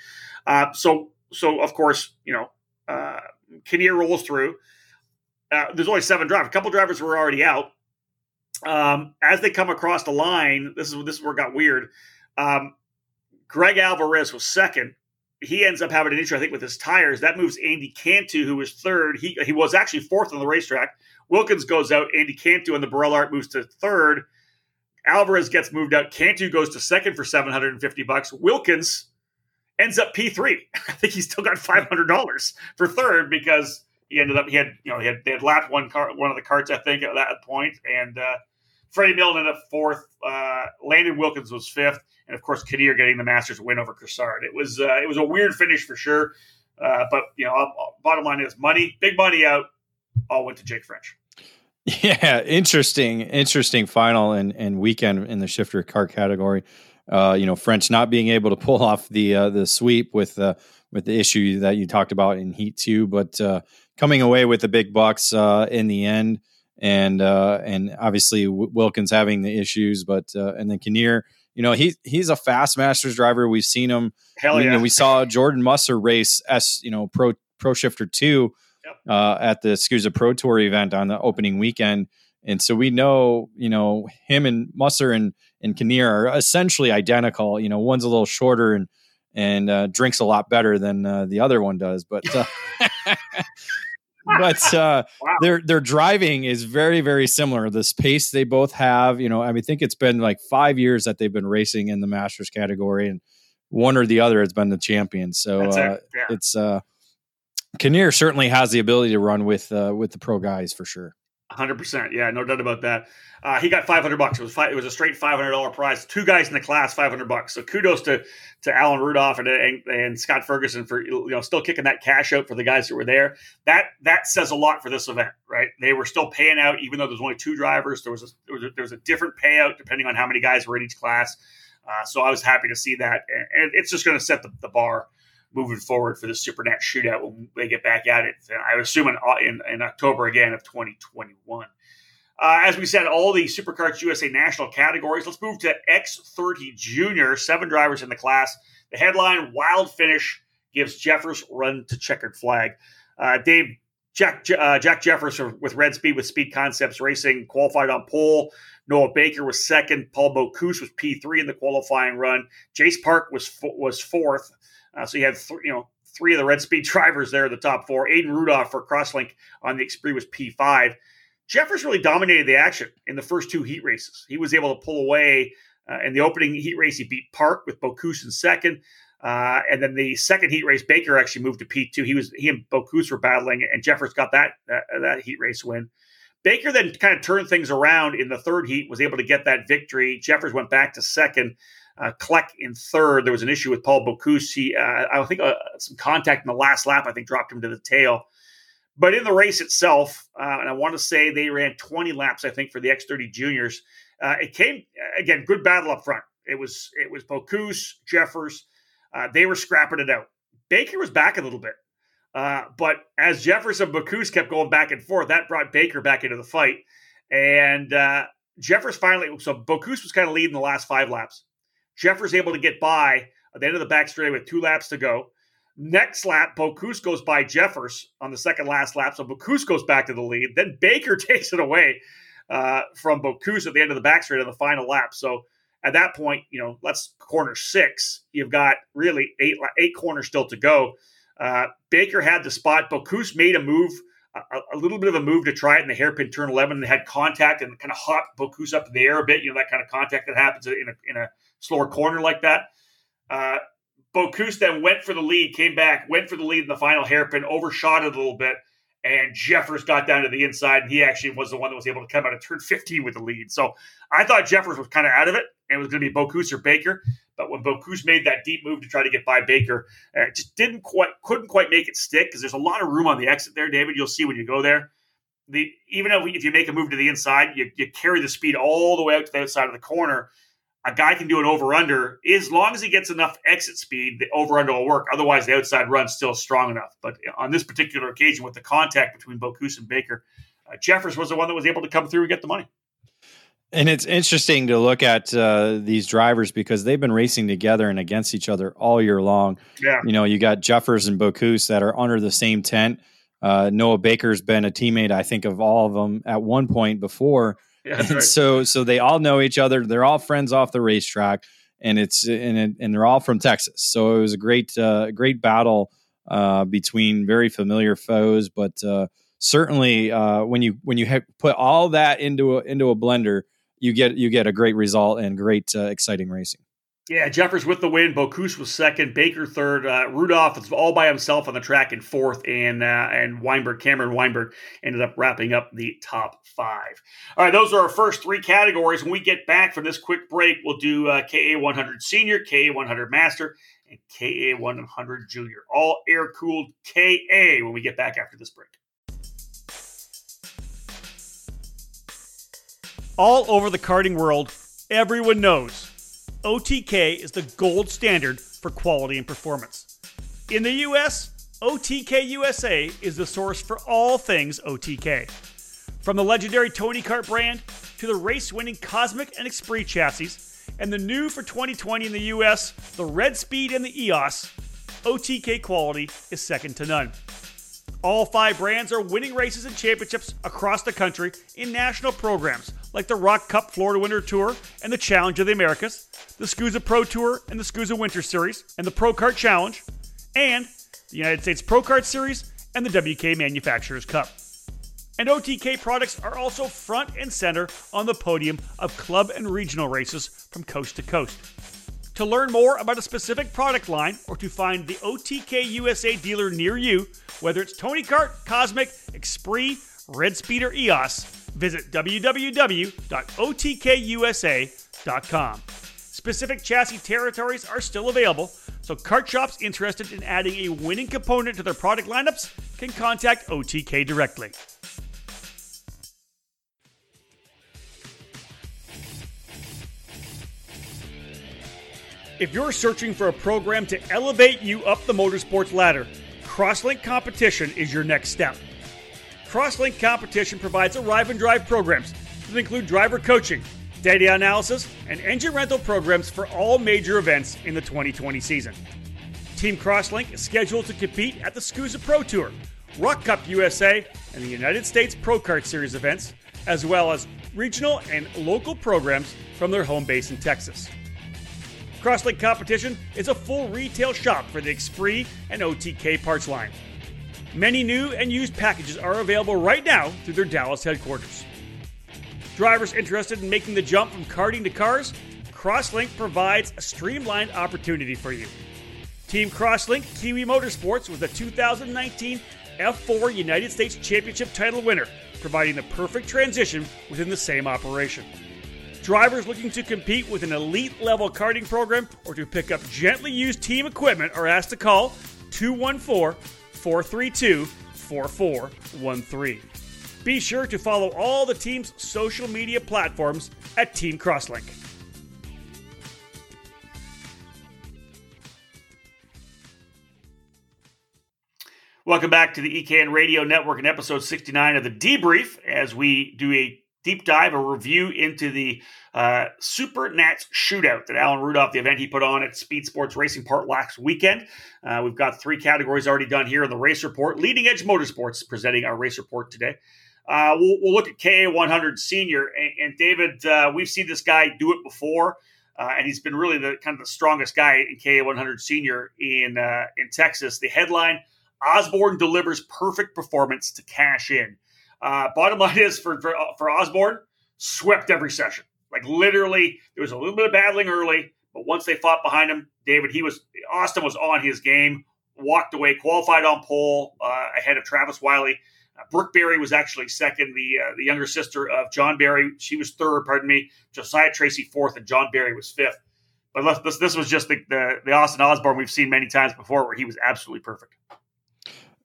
Speaker 1: Uh, so, so of course, you know, uh, Kinnear rolls through. Uh, there's only seven drivers. A couple drivers were already out um, as they come across the line, this is this is where it got weird. Um, Greg Alvarez was second. He ends up having an issue, I think, with his tires. That moves Andy Cantu, who was third. He he was actually fourth on the racetrack. Wilkins goes out. Andy Cantu and the Birel Art moves to third. Alvarez gets moved out. Cantu goes to second for 750 bucks. Wilkins ends up P3. [LAUGHS] I think he's still got $500 for third because he ended up, he had, you know, he had, they had lapped one car, one of the carts, I think, at that point, And, uh, Freddie Milton ended up fourth. Uh, Landon Wilkins was fifth, and of course, Kinnear getting the Masters win over Cressard. It was uh, it was a weird finish for sure, uh, but you know, bottom line is money, big money out. All went to Jake French. [LAUGHS]
Speaker 2: Yeah, interesting, interesting final and, and weekend in the shifter car category. Uh, you know, French not being able to [LAUGHS] pull off the uh, the sweep with uh, with the issue that you talked about in Heat Two, but uh, coming away with the big bucks uh, in the end and uh, and obviously Wilkins having the issues, but uh, and then Kinnear, you know, he he's a fast Masters driver. We've seen him.
Speaker 1: Hell yeah.
Speaker 2: You know, we saw Jordan Musser race S, you know, Pro Pro Shifter two yep. uh, at the SKUSA Pro Tour event on the opening weekend. And so we know, you know, him and Musser and and Kinnear are essentially identical. You know, one's a little shorter and and uh, drinks a lot better than uh, the other one does, but uh, [LAUGHS] but uh, wow. their their driving is very very similar. This pace they both have, you know, I mean, I think it's been like five years that they've been racing in the Masters category, and one or the other has been the champion. So uh, it. yeah. it's uh, Kinnear certainly has the ability to run with uh, with the pro guys for sure.
Speaker 1: Hundred percent, yeah, no doubt about that. Uh, he got five hundred bucks. It was five, it was a straight five hundred dollar prize. Two guys in the class, five hundred bucks. So kudos to to Alan Rudolph and, and, and Scott Ferguson for you know still kicking that cash out for the guys that were there. That that says a lot for this event, right? They were still paying out even though there's only two drivers. There was a, there was a, there was a different payout depending on how many guys were in each class. Uh, so I was happy to see that, and it's just going to set the, the bar moving forward for the SuperNat shootout when they get back at it. I assume in, in, in October again of 2021. Uh, as we said, all the SuperKarts USA national categories. Let's move to X30 Junior. Seven drivers in the class. The headline: Wild finish gives Jeffers run to checkered flag. Uh, Dave Jack uh, Jack Jeffers with Red Speed with Speed Concepts Racing qualified on pole. Noah Baker was second. Paul Bocuse was P three in the qualifying run. Jace Park was was fourth. Uh, so you had th- you know three of the Red Speed [LAUGHS] drivers there in the top four. Aiden Rudolph for Crosslink on the Exprit was P five. Jeffers really dominated the action in the first two heat races. He was able to pull away uh, in the opening heat race. He beat Park with Bocuse in second. Uh, and then the second heat race, Baker actually moved to P2. He was he and Bocuse were battling, and Jeffers got that, that heat race win. Baker then kind of turned things around in the third heat, was able to get that victory. Jeffers went back to second. Uh, Kleck in third. There was an issue with Paul Bocuse. He, uh, I think uh, some contact in the last lap, I think, dropped him to the tail. But in the race itself, uh, and I want to say they ran 20 laps, I think, for the X30 juniors. Uh, it came again, good battle up front. It was it was Bocuse, Jeffers. Uh, they were scrapping it out. Baker was back a little bit, but as Jeffers and Bocuse kept going back and forth, that brought Baker back into the fight. And Jeffers finally, so Bocuse was kind of leading the last five laps. Jeffers able to get by at the end of the back straight with two laps to go. Next lap, Bocuse goes by Jeffers on the second last lap. So Bocuse goes back to the lead. Then Baker [LAUGHS] takes it away uh, from Bocuse at the end of the back straight on the final lap. So at that point, you know, let's corner six. You've got really eight eight corners still to go. Uh, Baker had the spot. Bocuse made a move, a, a, little bit of a move to try it in the hairpin turn 11. They had contact and kind of hopped Bocuse up in the air a bit. You know, that kind of contact that happens in a, in a slower corner like that. Uh, Bocuse then went for the lead, came back, went for the lead in the final hairpin, overshot it a little bit, and Jeffers got down to the inside, and he actually was the one that was able to come out of turn 15 with the lead. So I thought Jeffers was kind of out of it, and it was going to be Bocuse or Baker. But when Bocuse made that deep move to try to get by Baker, uh, just didn't quite, couldn't quite make it stick because there's a lot of room on the exit there, David. You'll see when you go there. The even if, if you make a move to the inside, you, you carry the speed all the way out to the outside of the corner a guy can do an over under as long as he gets enough exit speed. The over under will work. Otherwise, the outside run's still strong enough. But on this particular occasion, with the contact between Bocuse and Baker, uh, Jeffers was the one that was able to come through and get the money.
Speaker 2: And it's interesting to look at uh, these drivers because they've been racing together and against each other all year long.
Speaker 1: Yeah.
Speaker 2: You know, you got Jeffers and Bocuse that are under the same tent. Uh, Noah Baker's been a teammate, I think, of all of them at one point before.
Speaker 1: Yeah, and right.
Speaker 2: so so they all know each other. They're all friends off the racetrack, and it's and and they're all from Texas. So it was a great uh, great battle uh, between very familiar foes, but uh, certainly uh, when you when you ha- put all that into a, into a blender, you get you get a great result and great uh, exciting racing.
Speaker 1: Yeah, Jeffers with the win. Bocuse was second. Baker third. Uh, Rudolph was all by himself on the track in fourth, and uh, and Weinberg, Cameron Weinberg, ended up wrapping up the top five. All right, those are our first three categories. When we get back from this quick break, we'll do uh, KA 100 Senior, KA 100 Master, and KA 100 Junior. All air cooled KA when we get back after this break.
Speaker 4: All over the karting world, everyone knows OTK is the gold standard for quality and performance. In the US, OTK USA is the source for all things OTK. From the legendary Tony Kart brand to the race winning Cosmic and Esprit chassis, and the new for 2020 in the US, the Red Speed and the EOS, OTK quality is second to none. All five brands are winning races and championships across the country in national programs like the ROK Cup Florida Winter Tour and the Challenge of the Americas, the SKUSA Pro Tour and the SKUSA Winter Series, and the Pro Kart Challenge, and the United States Pro Kart Series and the WK Manufacturers Cup. And OTK products are also front and center on the podium of club and regional races from coast to coast. To learn more about a specific product line or to find the OTK USA dealer near you, whether it's Tony Kart, Cosmic, Esprit, Red Speed, or EOS, visit www.otkusa.com. Specific chassis territories are still available, so kart shops interested in adding a winning component to their product lineups can contact OTK directly. If you're searching for a program to elevate you up the motorsports ladder, Crosslink Competition is your next step. Crosslink Competition provides arrive and drive programs that include driver coaching, data analysis, and engine rental programs for all major events in the 2020 season. Team Crosslink is scheduled to compete at the SKUSA Pro Tour, ROK Cup USA, and the United States Pro Kart Series events, as well as regional and local programs from their home base in Texas. Crosslink Competition is a full retail shop for the Esprit and OTK parts line. Many new and used packages are available right now through their Dallas headquarters. Drivers interested in making the jump from karting to cars, Crosslink provides a streamlined opportunity for you. Team Crosslink Kiwi Motorsports was the 2019 F4 United States Championship title winner, providing the perfect transition within the same operation. Drivers looking to compete with an elite level karting program or to pick up gently used team equipment are asked to call 214 432 4413. Be sure to follow all the team's social media platforms at Team Crosslink.
Speaker 1: Welcome back to the EKN Radio Network and episode 69 of the debrief as we do a deep dive, a review into the uh, Super Nats shootout that Alan Rudolph, the event he put on at Speed Sports Racing Park last weekend. Uh, we've got three categories already done here in the race report. Leading Edge Motorsports presenting our race report today. Uh, we'll, we'll, look at KA 100 Senior and, and David. Uh, we've seen this guy do it before, uh, and he's been really the kind of the strongest guy in KA 100 Senior in uh, in Texas. The headline: Osborne delivers perfect performance to cash in. Uh, bottom line is for, for, for Osborne, swept every session. Like literally, there was a little bit of battling early, but once they fought behind him, David, he was Austin was on his game, walked away, qualified on pole uh, ahead of Travis Wiley. Uh, Brooke Berry was actually second. The uh, the younger sister of John Berry, she was third. Pardon me. Josiah Tracy fourth, and John Berry was fifth. But this this was just the, the the Austin Osborne we've seen many times before, where he was absolutely perfect.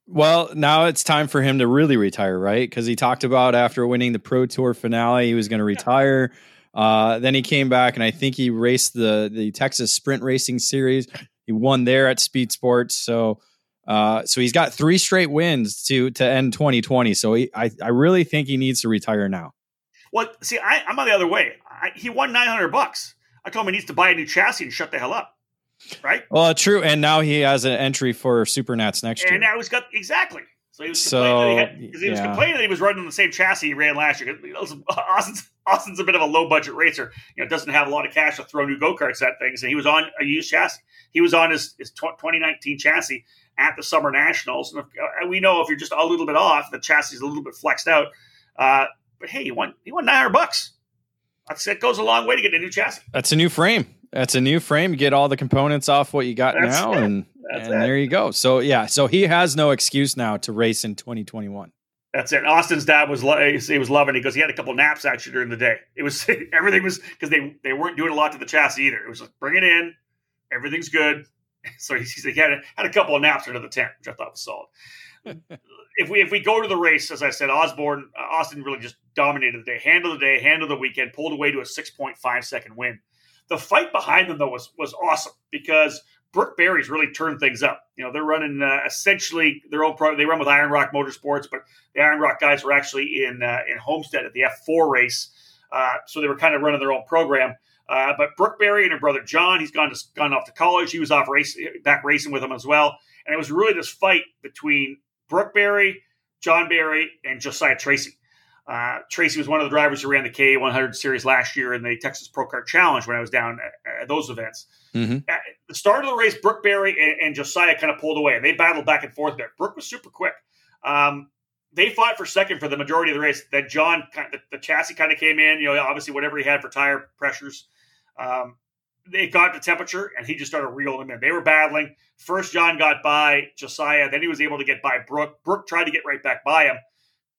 Speaker 2: Well, now it's time for him to really retire, right? Because he talked about after winning the Pro Tour finale, he was going to retire. Uh, then he came back, and I think he raced the the Texas Sprint Racing Series. He won there at Speed Sports, so uh, so he's got three straight wins to to end 2020. So he, I I really think he needs to retire now.
Speaker 1: Well, see, I, am on the other way. I, he won 900 bucks. I told him he needs to buy a new chassis and shut the hell up. Right.
Speaker 2: Well, true. And now he has an entry for Super Nats next
Speaker 1: and
Speaker 2: year.
Speaker 1: And now he's got exactly. So he was so, complaining, he, had, he was complaining that he was running the same chassis he ran last year. [LAUGHS] Austin's, Austin's a bit of a low budget racer. You know, doesn't have a lot of cash to throw new go karts at things, and he was on a used chassis. He was on his, his 2019 chassis at the Summer Nationals, and if, uh, we know if you're just a little bit off, the chassis is a little bit flexed out. Uh, but hey, he won he won 900 bucks. That's it goes a long way to get a new chassis.
Speaker 2: That's a new frame. That's a new frame. Get all the components off what you got That's now, it. and and there you go. So yeah, so he has no excuse now to race in 2021.
Speaker 1: That's it. Austin's dad was he was loving. It. He goes, he had a couple naps actually during the day. It was [LAUGHS] everything was because they they weren't doing a lot to the chassis either. It was like bring it in, everything's good. [LAUGHS] So he, he had a, had a couple of naps under the tent, which I thought was solid. [LAUGHS] if we if we go to the race, as I said, Osborne Austin really just dominated the day, handled the day, handled the weekend, pulled away to a six point five second win. The fight behind them though was was awesome because Brooke Berry's really turned things up. You know, they're running uh, essentially their own pro. They run with Iron Rock Motorsports, but the Iron Rock guys were actually in uh, in Homestead at the F4 race, uh, so they were kind of running their own program. Uh, but Brooke Berry and her brother John, he's gone to gone off to college. He was off race back racing with them as well, and it was really this fight between Brooke Berry, John Berry, and Josiah Tracy. Uh, Tracy was one of the drivers who ran the K100 series last year in the Texas Pro Kart Challenge when I was down at, at those events. Mm-hmm. At the start of the race, Brooke Berry and, and, Josiah kind of pulled away. And they battled back and forth there. Brooke was super quick. Um, they fought for second for the majority of the race. Then John, the, the, chassis kind of came in. You know, obviously whatever he had for tire pressures. Um, they got the temperature, and he just started reeling them in. They were battling. First, John got by Josiah. Then he was able to get by Brooke. Brooke tried to get right back by him.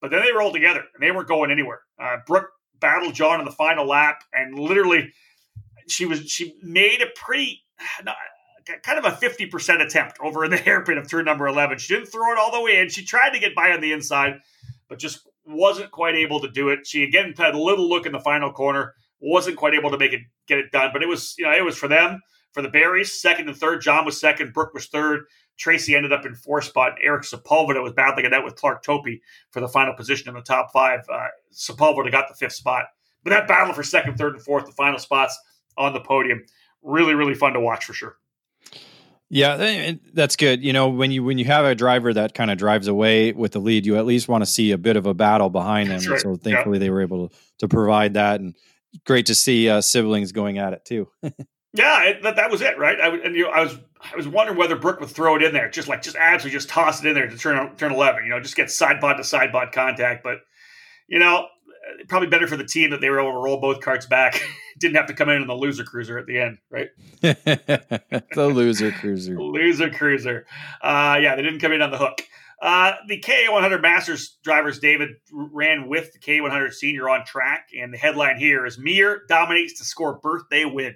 Speaker 1: But then they rolled together and they weren't going anywhere. Uh, Brooke battled John in the final lap and literally she was she made a pretty kind of a 50% attempt over in the [LAUGHS] hairpin of turn number 11. She didn't throw it all the way in. She tried to get by on the inside, but just wasn't quite able to do it. She again had a little look in the final corner, wasn't quite able to make it get it done, but it was, you know, it was for them, for the Berries, second and third. John was second, Brooke was third. Tracy ended up in fourth spot. Eric Sepulveda was battling it out with Clark Topi for the final position in the top five. Uh, Sepulveda got the fifth spot. But that battle for second, third, and fourth, the final spots on the podium, really, really fun to watch for sure.
Speaker 2: Yeah, that's good. You know, when you when you have a driver that kind of drives away with the lead, you at least want to see a bit of a battle behind them. Right. So thankfully, yeah. they were able to, to provide that, and great to see uh, siblings going at it too. [LAUGHS]
Speaker 1: Yeah, it, that, that was it, right? I, and, you know, I was I was wondering whether Brooke would throw it in there, just like just absolutely just toss it in there to turn turn eleven. You know, just get side pod to side pod contact. But you know, probably better for the team that they were able to roll both carts back. [LAUGHS] Didn't have to come in in the loser cruiser at the end, right? [LAUGHS]
Speaker 2: the loser cruiser. [LAUGHS]
Speaker 1: loser cruiser. Uh, yeah, they didn't come in on the hook. Uh, the K100 Masters drivers, David, ran with the K100 Senior on track, and the headline here is Mir dominates to score birthday win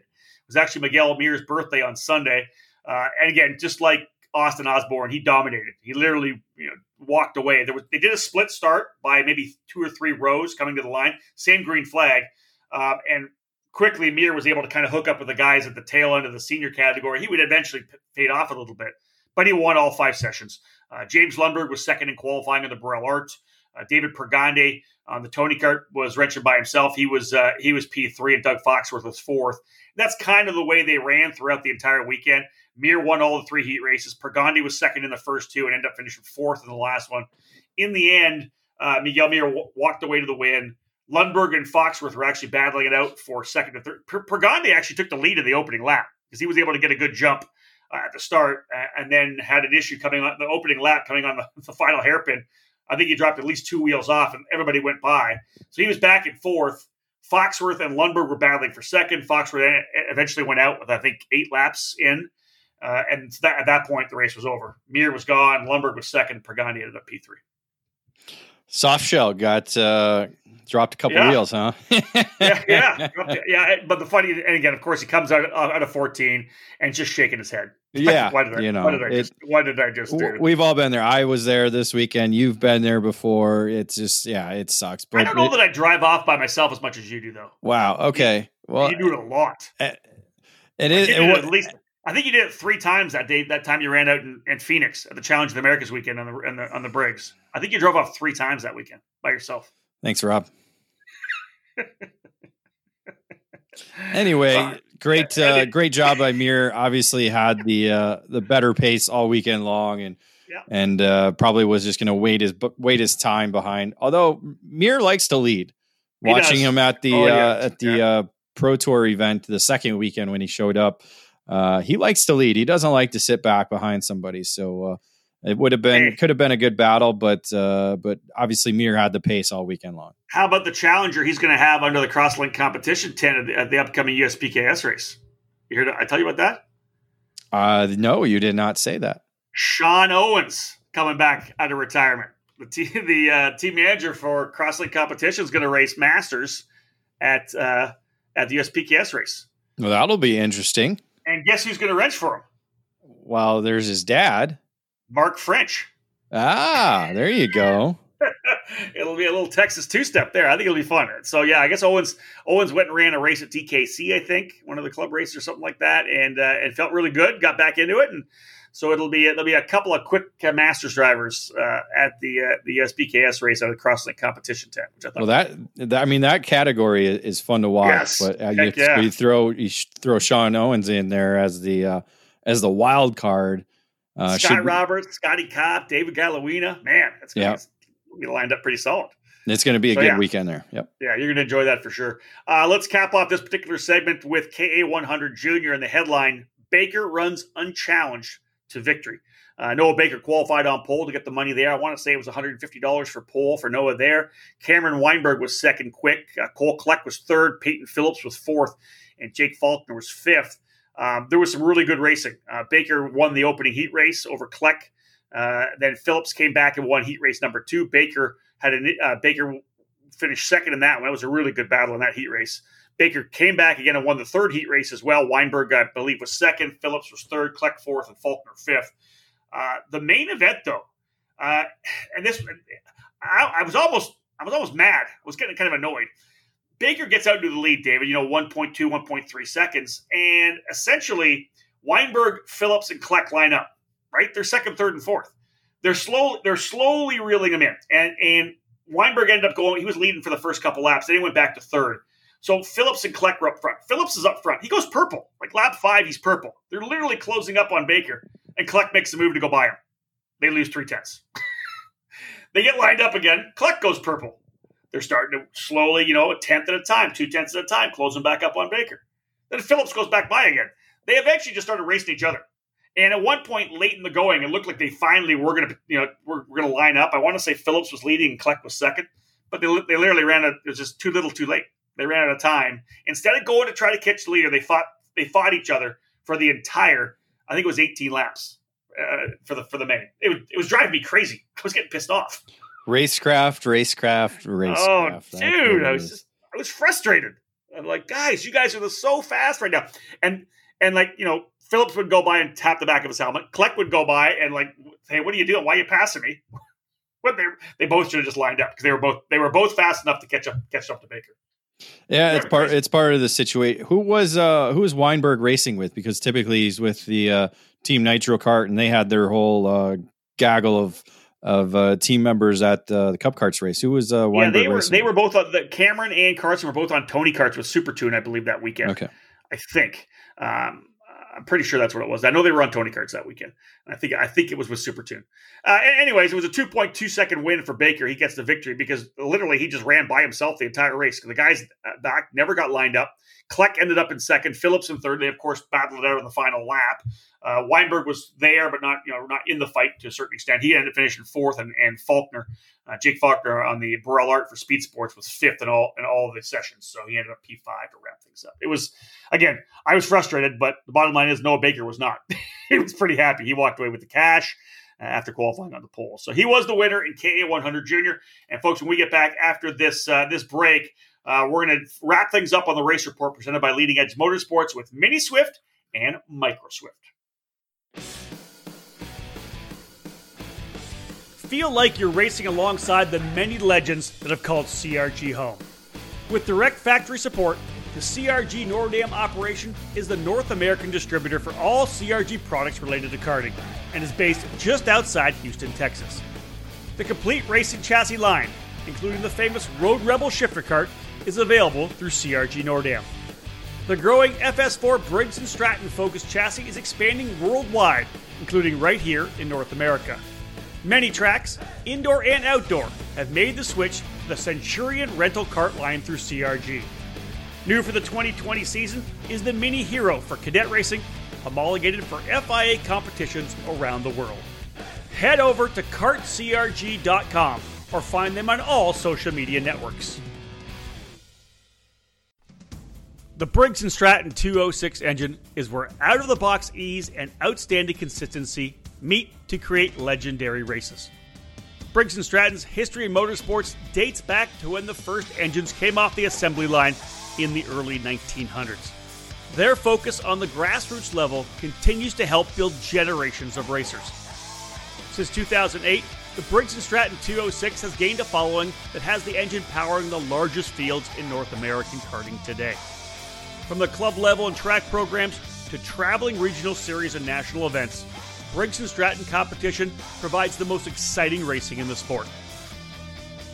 Speaker 1: was actually Miguel Mir's birthday on Sunday. Uh, and again, just like Austin Osborne, he dominated. He literally you know, walked away. There was they did a split start by maybe two or three rows coming to the line, same green flag, uh, and quickly Mir was able to kind of hook up with the guys at the tail end of the senior category. He would eventually fade off a little bit, but he won all five sessions. Uh, James Lundberg was second in qualifying in the Birel Art. Uh, David Pergande on the Tony Kart was wrenching by himself. He was uh, he was P three, and Doug Foxworth was fourth. That's kind of the way they ran throughout the entire weekend. Mir won all the three heat races. Pergande was second in the first two and ended up finishing fourth in the last one. In the end, uh, Miguel Mir w- walked away to the win. Lundberg and Foxworth were actually battling it out for second and third. Per- Pergande actually took the lead in the opening lap because he was able to get a good jump uh, at the start uh, and then had an issue coming on the opening lap, coming on the, [LAUGHS] the final hairpin. I think he dropped at least two wheels off and everybody went by. So he was back and forth. Foxworth and Lundberg were battling for second. Foxworth eventually went out with, I think, eight laps in. Uh, and that, at that point, the race was over. Mir was gone. Lundberg was second. Pergande ended up P3.
Speaker 2: Soft shell got uh, dropped a couple yeah. wheels, huh?
Speaker 1: yeah, [LAUGHS] yeah, yeah. But the funny, and again, of course, he comes out out of 14 and just shaking his head. [LAUGHS]
Speaker 2: Yeah,
Speaker 1: why did I,
Speaker 2: you know,
Speaker 1: what did I, just, what did I just do?
Speaker 2: We've all been there. I was there this weekend. You've been there before. It's just, yeah, it sucks.
Speaker 1: But I don't know it, that I drive off by myself as much as you do, though.
Speaker 2: Wow. Okay. Well,
Speaker 1: you do it a lot.
Speaker 2: Eh, it is. It,
Speaker 1: at least I think you did it three times that day. That time you ran out in, in Phoenix at the Challenge of the Americas weekend on the, on the on the Briggs. I think you drove off three times that weekend by yourself.
Speaker 2: Thanks, Rob. Anyway, great [LAUGHS] uh, great job by Mir. Obviously had the uh, the better pace all weekend long, and yeah. and uh, probably was just going to wait his wait his time behind. Although Mir likes to lead. Watching him at the oh, yeah. Uh, at the yeah. Uh, Pro Tour event the second weekend when he showed up, uh, he likes to lead. He doesn't like to sit back behind somebody. So it would have been hey. could have been a good battle, but uh, but obviously Mir had the pace all weekend long.
Speaker 1: How about the challenger he's going to have under the crosslink competition tent at the, at the upcoming USPKS race? You heard? I tell you about that?
Speaker 2: Uh, no, you did not say that.
Speaker 1: Sean Owens coming back out of retirement. The, t- [LAUGHS] the uh, team manager for crosslink competition is going to race Masters at uh, at the USPKS race.
Speaker 2: Well, that'll be interesting.
Speaker 1: And guess who's going to wrench for him?
Speaker 2: Well, there's his dad.
Speaker 1: Mark French.
Speaker 2: Ah, there you go. [LAUGHS]
Speaker 1: it'll be a little Texas two step there. I think it'll be fun. So yeah, I guess Owens Owens went and ran a race at DKC, I think, one of the club races or something like that, and uh, and felt really good. Got back into it, and so it'll be there'll be a couple of quick uh, Masters drivers uh, at the uh, the SBKS race out of the Crosslink competition tent. Which I thought
Speaker 2: well, that, that, I mean that category is fun to watch.
Speaker 1: Yes.
Speaker 2: But uh, you, yeah. you, throw you throw Sean Owens in there as the uh, as the wild card.
Speaker 1: Uh, Scott Roberts, Scotty Kopp, David Galawina. Man, that's going to be lined up pretty solid.
Speaker 2: It's going to be a so, good yeah. weekend there. Yep.
Speaker 1: Yeah, you're going to enjoy that for sure. Uh, let's cap off this particular segment with KA100 Junior and the headline Baker runs unchallenged to victory. Uh, Noah Baker qualified on pole to get the money there. I want to say it was $150 for pole for Noah there. Cameron Weinberg was second quick. Uh, Cole Kleck was third. Peyton Phillips was fourth. And Jake Faulkner was fifth. Um, there was some really good racing. Uh, Baker won the opening heat race over Kleck. Uh, then Phillips came back and won heat race number two. Baker had a uh, Baker finished second in that one. It was a really good battle in that heat race. Baker came back again and won the third heat race as well. Weinberg, I believe, was second. Phillips was third. Kleck fourth, and Faulkner fifth. Uh, the main event, though, uh, and this, I, I, was almost, I was almost mad. I was getting kind of annoyed. Baker gets out into the lead, David. You know, 1.2, 1.3 seconds, and essentially Weinberg, Phillips, and Kleck line up. Right, they're second, third, and fourth. They're slow. They're slowly reeling them in, and and Weinberg ended up going. He was leading for the first couple laps. Then he went back to third. So Phillips and Kleck were up front. Phillips is up front. He goes purple. Like lap five, he's purple. They're literally closing up on Baker, and Kleck makes the move to go by him. They lose three tenths. [LAUGHS] they get lined up again. Kleck goes purple. They're starting to slowly, you know, a tenth at a time, two tenths at a time, closing back up on Baker. Then Phillips goes back by again. They eventually just started racing each other. And at one point late in the going, it looked like they finally were going to, you know, we're, we're going to line up. I want to say Phillips was leading and Kleck was second, but they, they literally ran it. It was just too little, too late. They ran out of time. Instead of going to try to catch the leader, they fought. They fought each other for the entire. I think it was 18 laps uh, for the for the main. It it was driving me crazy. [LAUGHS] I was getting pissed off.
Speaker 2: Racecraft, racecraft, racecraft.
Speaker 1: Oh, dude, I was just I was frustrated. I'm like, guys, you guys are so fast right now. And and like you know, Phillips would go by and tap the back of his helmet. Kleck would go by and like, hey, what are you doing? Why are you passing me? [LAUGHS] but they they both should have just lined up because they were both they were both fast enough to catch up catch up to Baker.
Speaker 2: Yeah, it's part it's part of the situation. Who was uh who was Weinberg racing with? Because typically he's with the uh, Team Nitro Kart, and they had their whole uh, gaggle of of uh, team members at uh, the Cup Carts race. Who was uh, Weinberg
Speaker 1: yeah, they were
Speaker 2: racing
Speaker 1: they were both on the Cameron and Carson were both on Tony Karts with Super Tune, I believe that weekend.
Speaker 2: Okay,
Speaker 1: I think. Um, I'm pretty sure that's what it was. I know they were on Tony Karts that weekend. I think I think it was with Super Tune. Uh, anyways, it was a 2.2 second win for Baker. He gets the victory because literally he just ran by himself the entire race. The guys back never got lined up. Kleck ended up in second. Phillips in third. They of course battled it out in the final lap. Uh, Weinberg was there, but not you know not in the fight to a certain extent. He ended up finishing fourth, and, and Faulkner, uh, Jake Faulkner on the Birel Art for Speed Sports was fifth in all in all of the sessions. So he ended up P five to wrap things up. It was again, I was frustrated, but the bottom line is Noah Baker was not. [LAUGHS] he was pretty happy. He walked away with the cash uh, after qualifying on the pole. So he was the winner in KA 100 Junior. And folks, when we get back after this uh, this break, uh, we're going to wrap things up on the race report presented by Leading Edge Motorsports with Mini Swift and Micro Swift.
Speaker 4: Feel like you're racing alongside the many legends that have called CRG home. With direct factory support, the CRG Nordam operation is the North American distributor for all CRG products related to karting and is based just outside Houston, Texas. The complete racing chassis line, including the famous Road Rebel shifter cart, is available through CRG Nordam. The growing FS4 Briggs & Stratton focused chassis is expanding worldwide, including right here in North America. Many tracks, indoor and outdoor, have made the switch to the Centurion rental cart line through CRG. New for the 2020 season is the Mini Hero for cadet racing, homologated for FIA competitions around the world. Head over to kartcrg.com or find them on all social media networks. The Briggs & Stratton 206 engine is where out of the box ease and outstanding consistency meet to create legendary races. Briggs & Stratton's history in motorsports dates back to when the first engines came off the assembly line in the early 1900s. Their focus on the grassroots level continues to help build generations of racers. Since 2008, the Briggs & Stratton 206 has gained a following that has the engine powering the largest fields in North American karting today. From the club level and track programs to traveling regional series and national events, Briggs & Stratton competition provides the most exciting racing in the sport.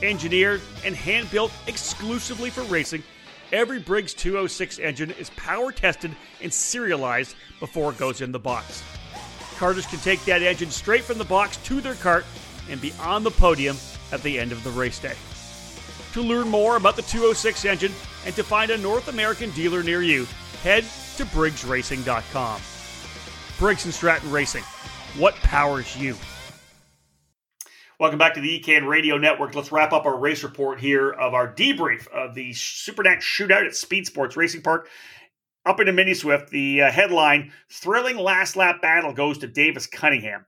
Speaker 4: Engineered and hand built exclusively for racing, every Briggs 206 engine is power tested and serialized before it goes in the box. Karters can take that engine straight from the box to their cart and be on the podium at the end of the race day. To learn more about the 206 engine and to find a North American dealer near you, head to briggsracing.com. Briggs & Stratton Racing. What powers you?
Speaker 1: Welcome back to the EKN Radio Network. Let's wrap up our race report here of our debrief of the SuperNats shootout at Speed Sports Racing Park up into Mini Swift. The uh, headline Thrilling Last Lap Battle goes to Davis Cunningham.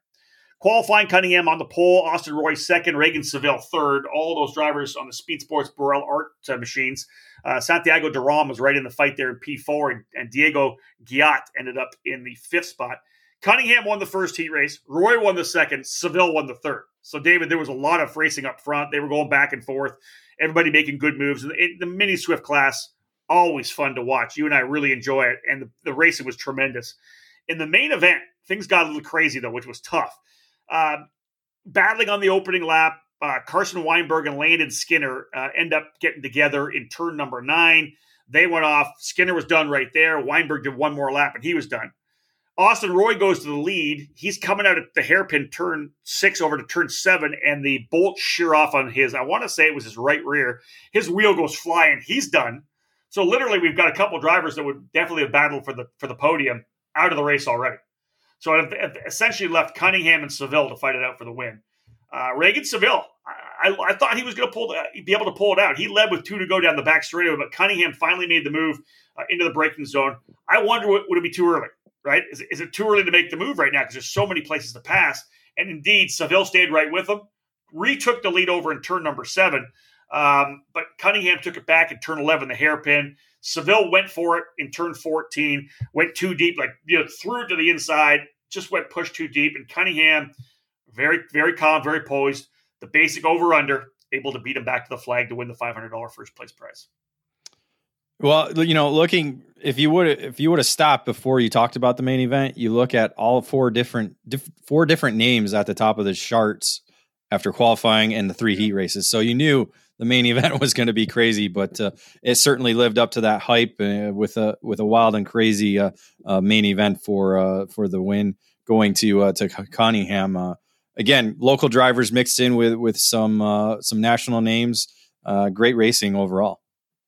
Speaker 1: Qualifying Cunningham on the pole, Austin Roy second, Regan Seville third. All those drivers on the Speed Sports Birel Art uh, machines. Uh, Santiago Duran was right in the fight there in P4, and, and Diego Giat ended up in the fifth spot. Cunningham won the first heat race. Roy won the second. Seville won the third. So, David, there was a lot of racing up front. They were going back and forth. Everybody making good moves. And the, the mini Swift class, always fun to watch. You and I really enjoy it. And the, the racing was tremendous. In the main event, things got a little crazy, though, which was tough. Uh, battling on the opening lap, uh, Carson Weinberg and Landon Skinner uh, end up getting together in turn number nine. They went off. Skinner was done right there. Weinberg did one more lap and he was done. Austin Roy goes to the lead. He's coming out at the hairpin turn six over to turn seven, and the bolt shear off on his, I want to say it was his right rear. His wheel goes flying. He's done. So literally, we've got a couple drivers that would definitely have battled for the for the podium out of the race already. So I've essentially left Cunningham and Seville to fight it out for the win. Uh, Regan Seville, I, I, thought he was going to pull the, be able to pull it out. He led with two to go down the back straightaway, but Cunningham finally made the move uh, into the braking zone. I wonder, would it be too early? right? Is, is it too early to make the move right now because there's so many places to pass? And indeed, Seville stayed right with them, retook the lead over in turn number seven. Um, but Cunningham took it back in turn 11, the hairpin. Seville went for it in turn 14, went too deep, like, you know, threw it to the inside, just went pushed too deep. And Cunningham, very, very calm, very poised, the basic over under, able to beat him back to the flag to win the $500 first place prize.
Speaker 2: Well, you know, looking if you would if you would have stopped before you talked about the main event, you look at all four different diff, four different names at the top of the charts after qualifying and the three heat races. So you knew the main [LAUGHS] event was going to be crazy, but uh, it certainly lived up to that hype uh, with a with a wild and crazy uh, uh main event for uh, for the win going to uh, to Cunningham. Again, local drivers mixed in with with some uh, some national names. Uh, great racing overall.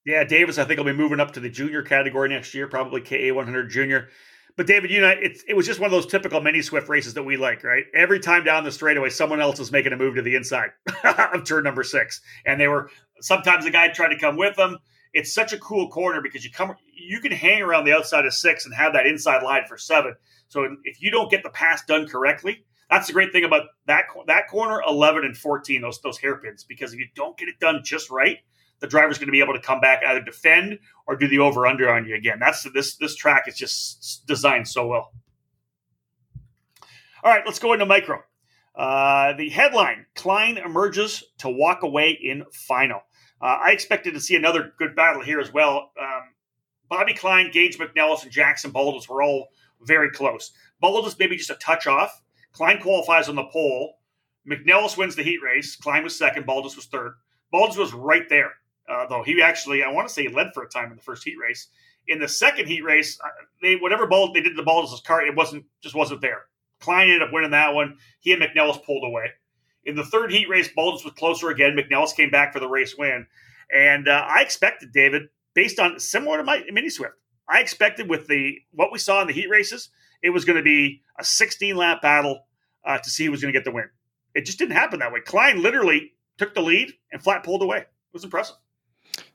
Speaker 1: Yeah, Davis, I think will be moving up to the junior category next year, probably KA 100 junior. But David, you know, it's, it was just one of those typical mini Swift races that we like, right? Every time down the straightaway, someone else was making a move to the inside [LAUGHS] of turn number six, and they were sometimes the guy tried to come with them. It's such a cool corner because you come, you can hang around the outside of six and have that inside line for seven. So if you don't get the pass done correctly, that's the great thing about that that corner, eleven and fourteen, those those hairpins, because if you don't get it done just right, the driver's going to be able to come back either defend or do the over under on you again. That's this this track is just designed so well. All right, let's go into micro. Uh, the headline: Klein emerges to walk away in final. Uh, I expected to see another good battle here as well. Um, Bobby Klein, Gage McNellis, and Jackson Baldus were all very close. Baldus maybe just a touch off. Klein qualifies on the pole. McNellis wins the heat race. Klein was second. Baldus was third. Baldus was right there. Uh, though he actually, I want to say, he led for a time in the first heat race. In the second heat race, they whatever ball they did to the Baldus' car, it wasn't just wasn't there. Klein ended up winning that one. He and McNellis pulled away. In the third heat race, Baldus was closer again. McNellis came back for the race win, and uh, I expected David, based on similar to my mini Swift, I expected with the what we saw in the heat races, it was going to be a 16 lap battle uh, to see who was going to get the win. It just didn't happen that way. Klein literally took the lead and flat pulled away. It was impressive.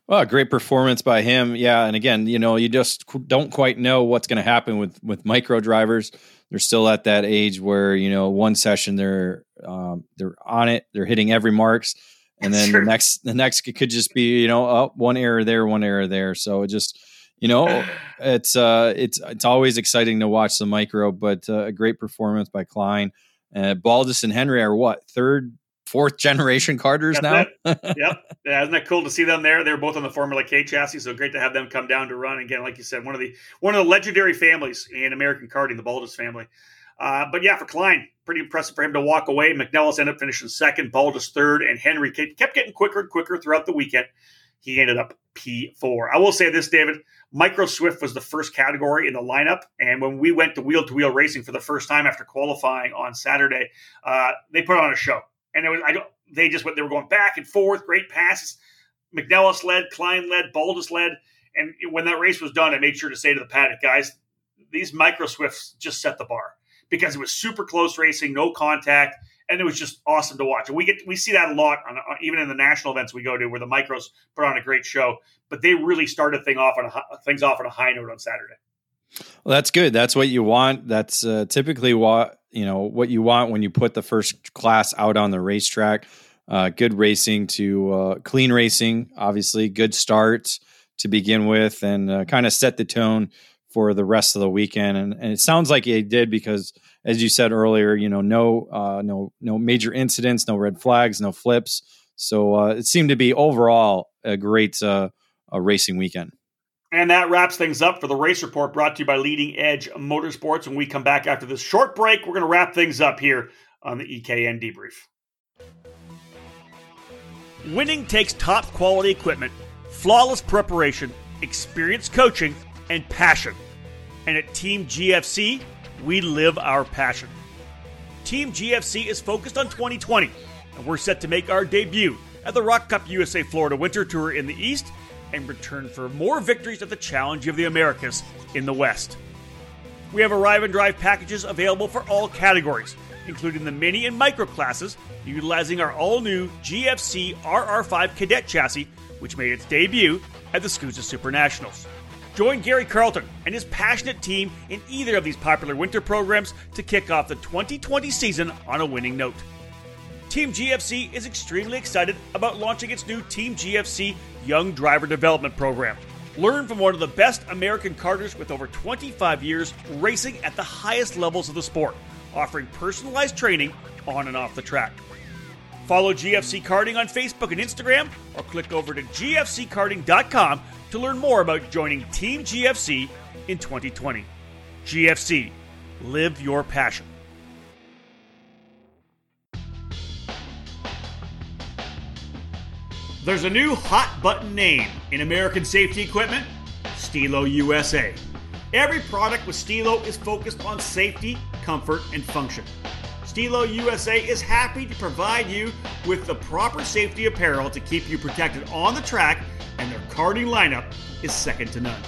Speaker 2: Well, great performance by him. Yeah, and again, you know, you just don't quite know what's going to happen with with micro drivers. They're still at that age where you know one session they're um, they're on it, they're hitting every marks, and then the next the next could just be you know oh, one error there, one error there. So it just you know [SIGHS] it's uh it's it's always exciting to watch the micro, but uh, a great performance by Klein. Uh, Baldus and Henry are what third fourth [LAUGHS] generation Karters That's
Speaker 5: now. [LAUGHS] yep. Yeah, isn't that cool to see them there? They're both on the Formula K chassis, so great to have them come down to run again. Like you said, one of the one of the legendary families in American karting, the Baldus family. Uh, but yeah, for Klein, pretty impressive for him to walk away. McNelis ended up finishing second, Baldus third, and Henry kept getting quicker and quicker throughout the weekend. He ended up P4. I will say this, David. Micro Swift was the first category in the lineup. And when we went to wheel to wheel racing for the first time after qualifying on Saturday, uh, they put on a show. And it was, I don't, they just went, they were going back and forth, great passes. McNelis led, Klein led, Baldus led. And when that race was done, I made sure to say to the paddock, guys, these Micro Swifts just set the bar because it was super close racing, no contact and it was just awesome to watch. And we get we see that a lot on, even in the national events we go to, where the micros put on a great show. But they really started thing off on a, things off on a high note on Saturday.
Speaker 2: Well, that's good. That's what you want. That's uh, typically what you know what you want when you put the first class out on the racetrack. Uh, good racing to uh, clean racing, obviously good start to begin with, and uh, kind of set the tone for the rest of the weekend. And, and it sounds like it did because as you said earlier, you know, no, uh, no, no major incidents, no red flags, no flips. So uh, it seemed to be overall a great uh, a racing weekend.
Speaker 5: And that wraps things up for the race report brought to you by Leading Edge Motorsports. When we come back after this short break, we're going to wrap things up here on the EKN debrief.
Speaker 1: Winning takes top quality equipment, flawless preparation, experienced coaching, and passion. And at Team GFC, we live our passion. Team GFC is focused on 2020, and we're set to make our debut at the ROK Cup USA Florida Winter Tour in the East and return for more victories at the Challenge of the Americas in the West. We have arrive and drive packages available for all categories, including the mini and micro classes, utilizing our all new GFC RR5 Cadet chassis, which made its debut at the SKUSA Super Nationals. Join Gary Carlton and his passionate team in either of these popular winter programs to kick off the 2020 season on a winning note. Team GFC is extremely excited about launching its new Team GFC Young Driver Development Program. Learn from one of the best American karters with over 25 years racing at the highest levels of the sport, offering personalized training on and off the track. Follow GFC Karting on Facebook and Instagram, or click over to gfckarting.com to learn more about joining Team GFC in 2020. GFC, live your passion. There's a new hot button name in American safety equipment Stilo USA. Every product with Stilo is focused on safety, comfort, and function. Stilo USA is happy to provide you with the proper safety apparel to keep you protected on the track and their karting lineup is second to none.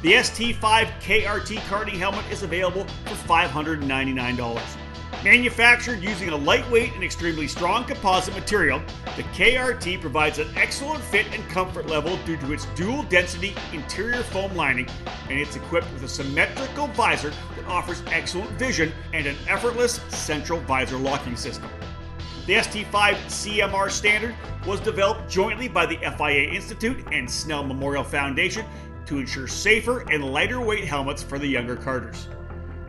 Speaker 1: The ST5 KRT karting helmet is available for $599. Manufactured using a lightweight and extremely strong composite material, the KRT provides an excellent fit and comfort level due to its dual density interior foam lining, and it's equipped with a symmetrical visor that offers excellent vision and an effortless central visor locking system. The ST5 CMR standard was developed jointly by the FIA Institute and Snell Memorial Foundation to ensure safer and lighter weight helmets for the younger karters.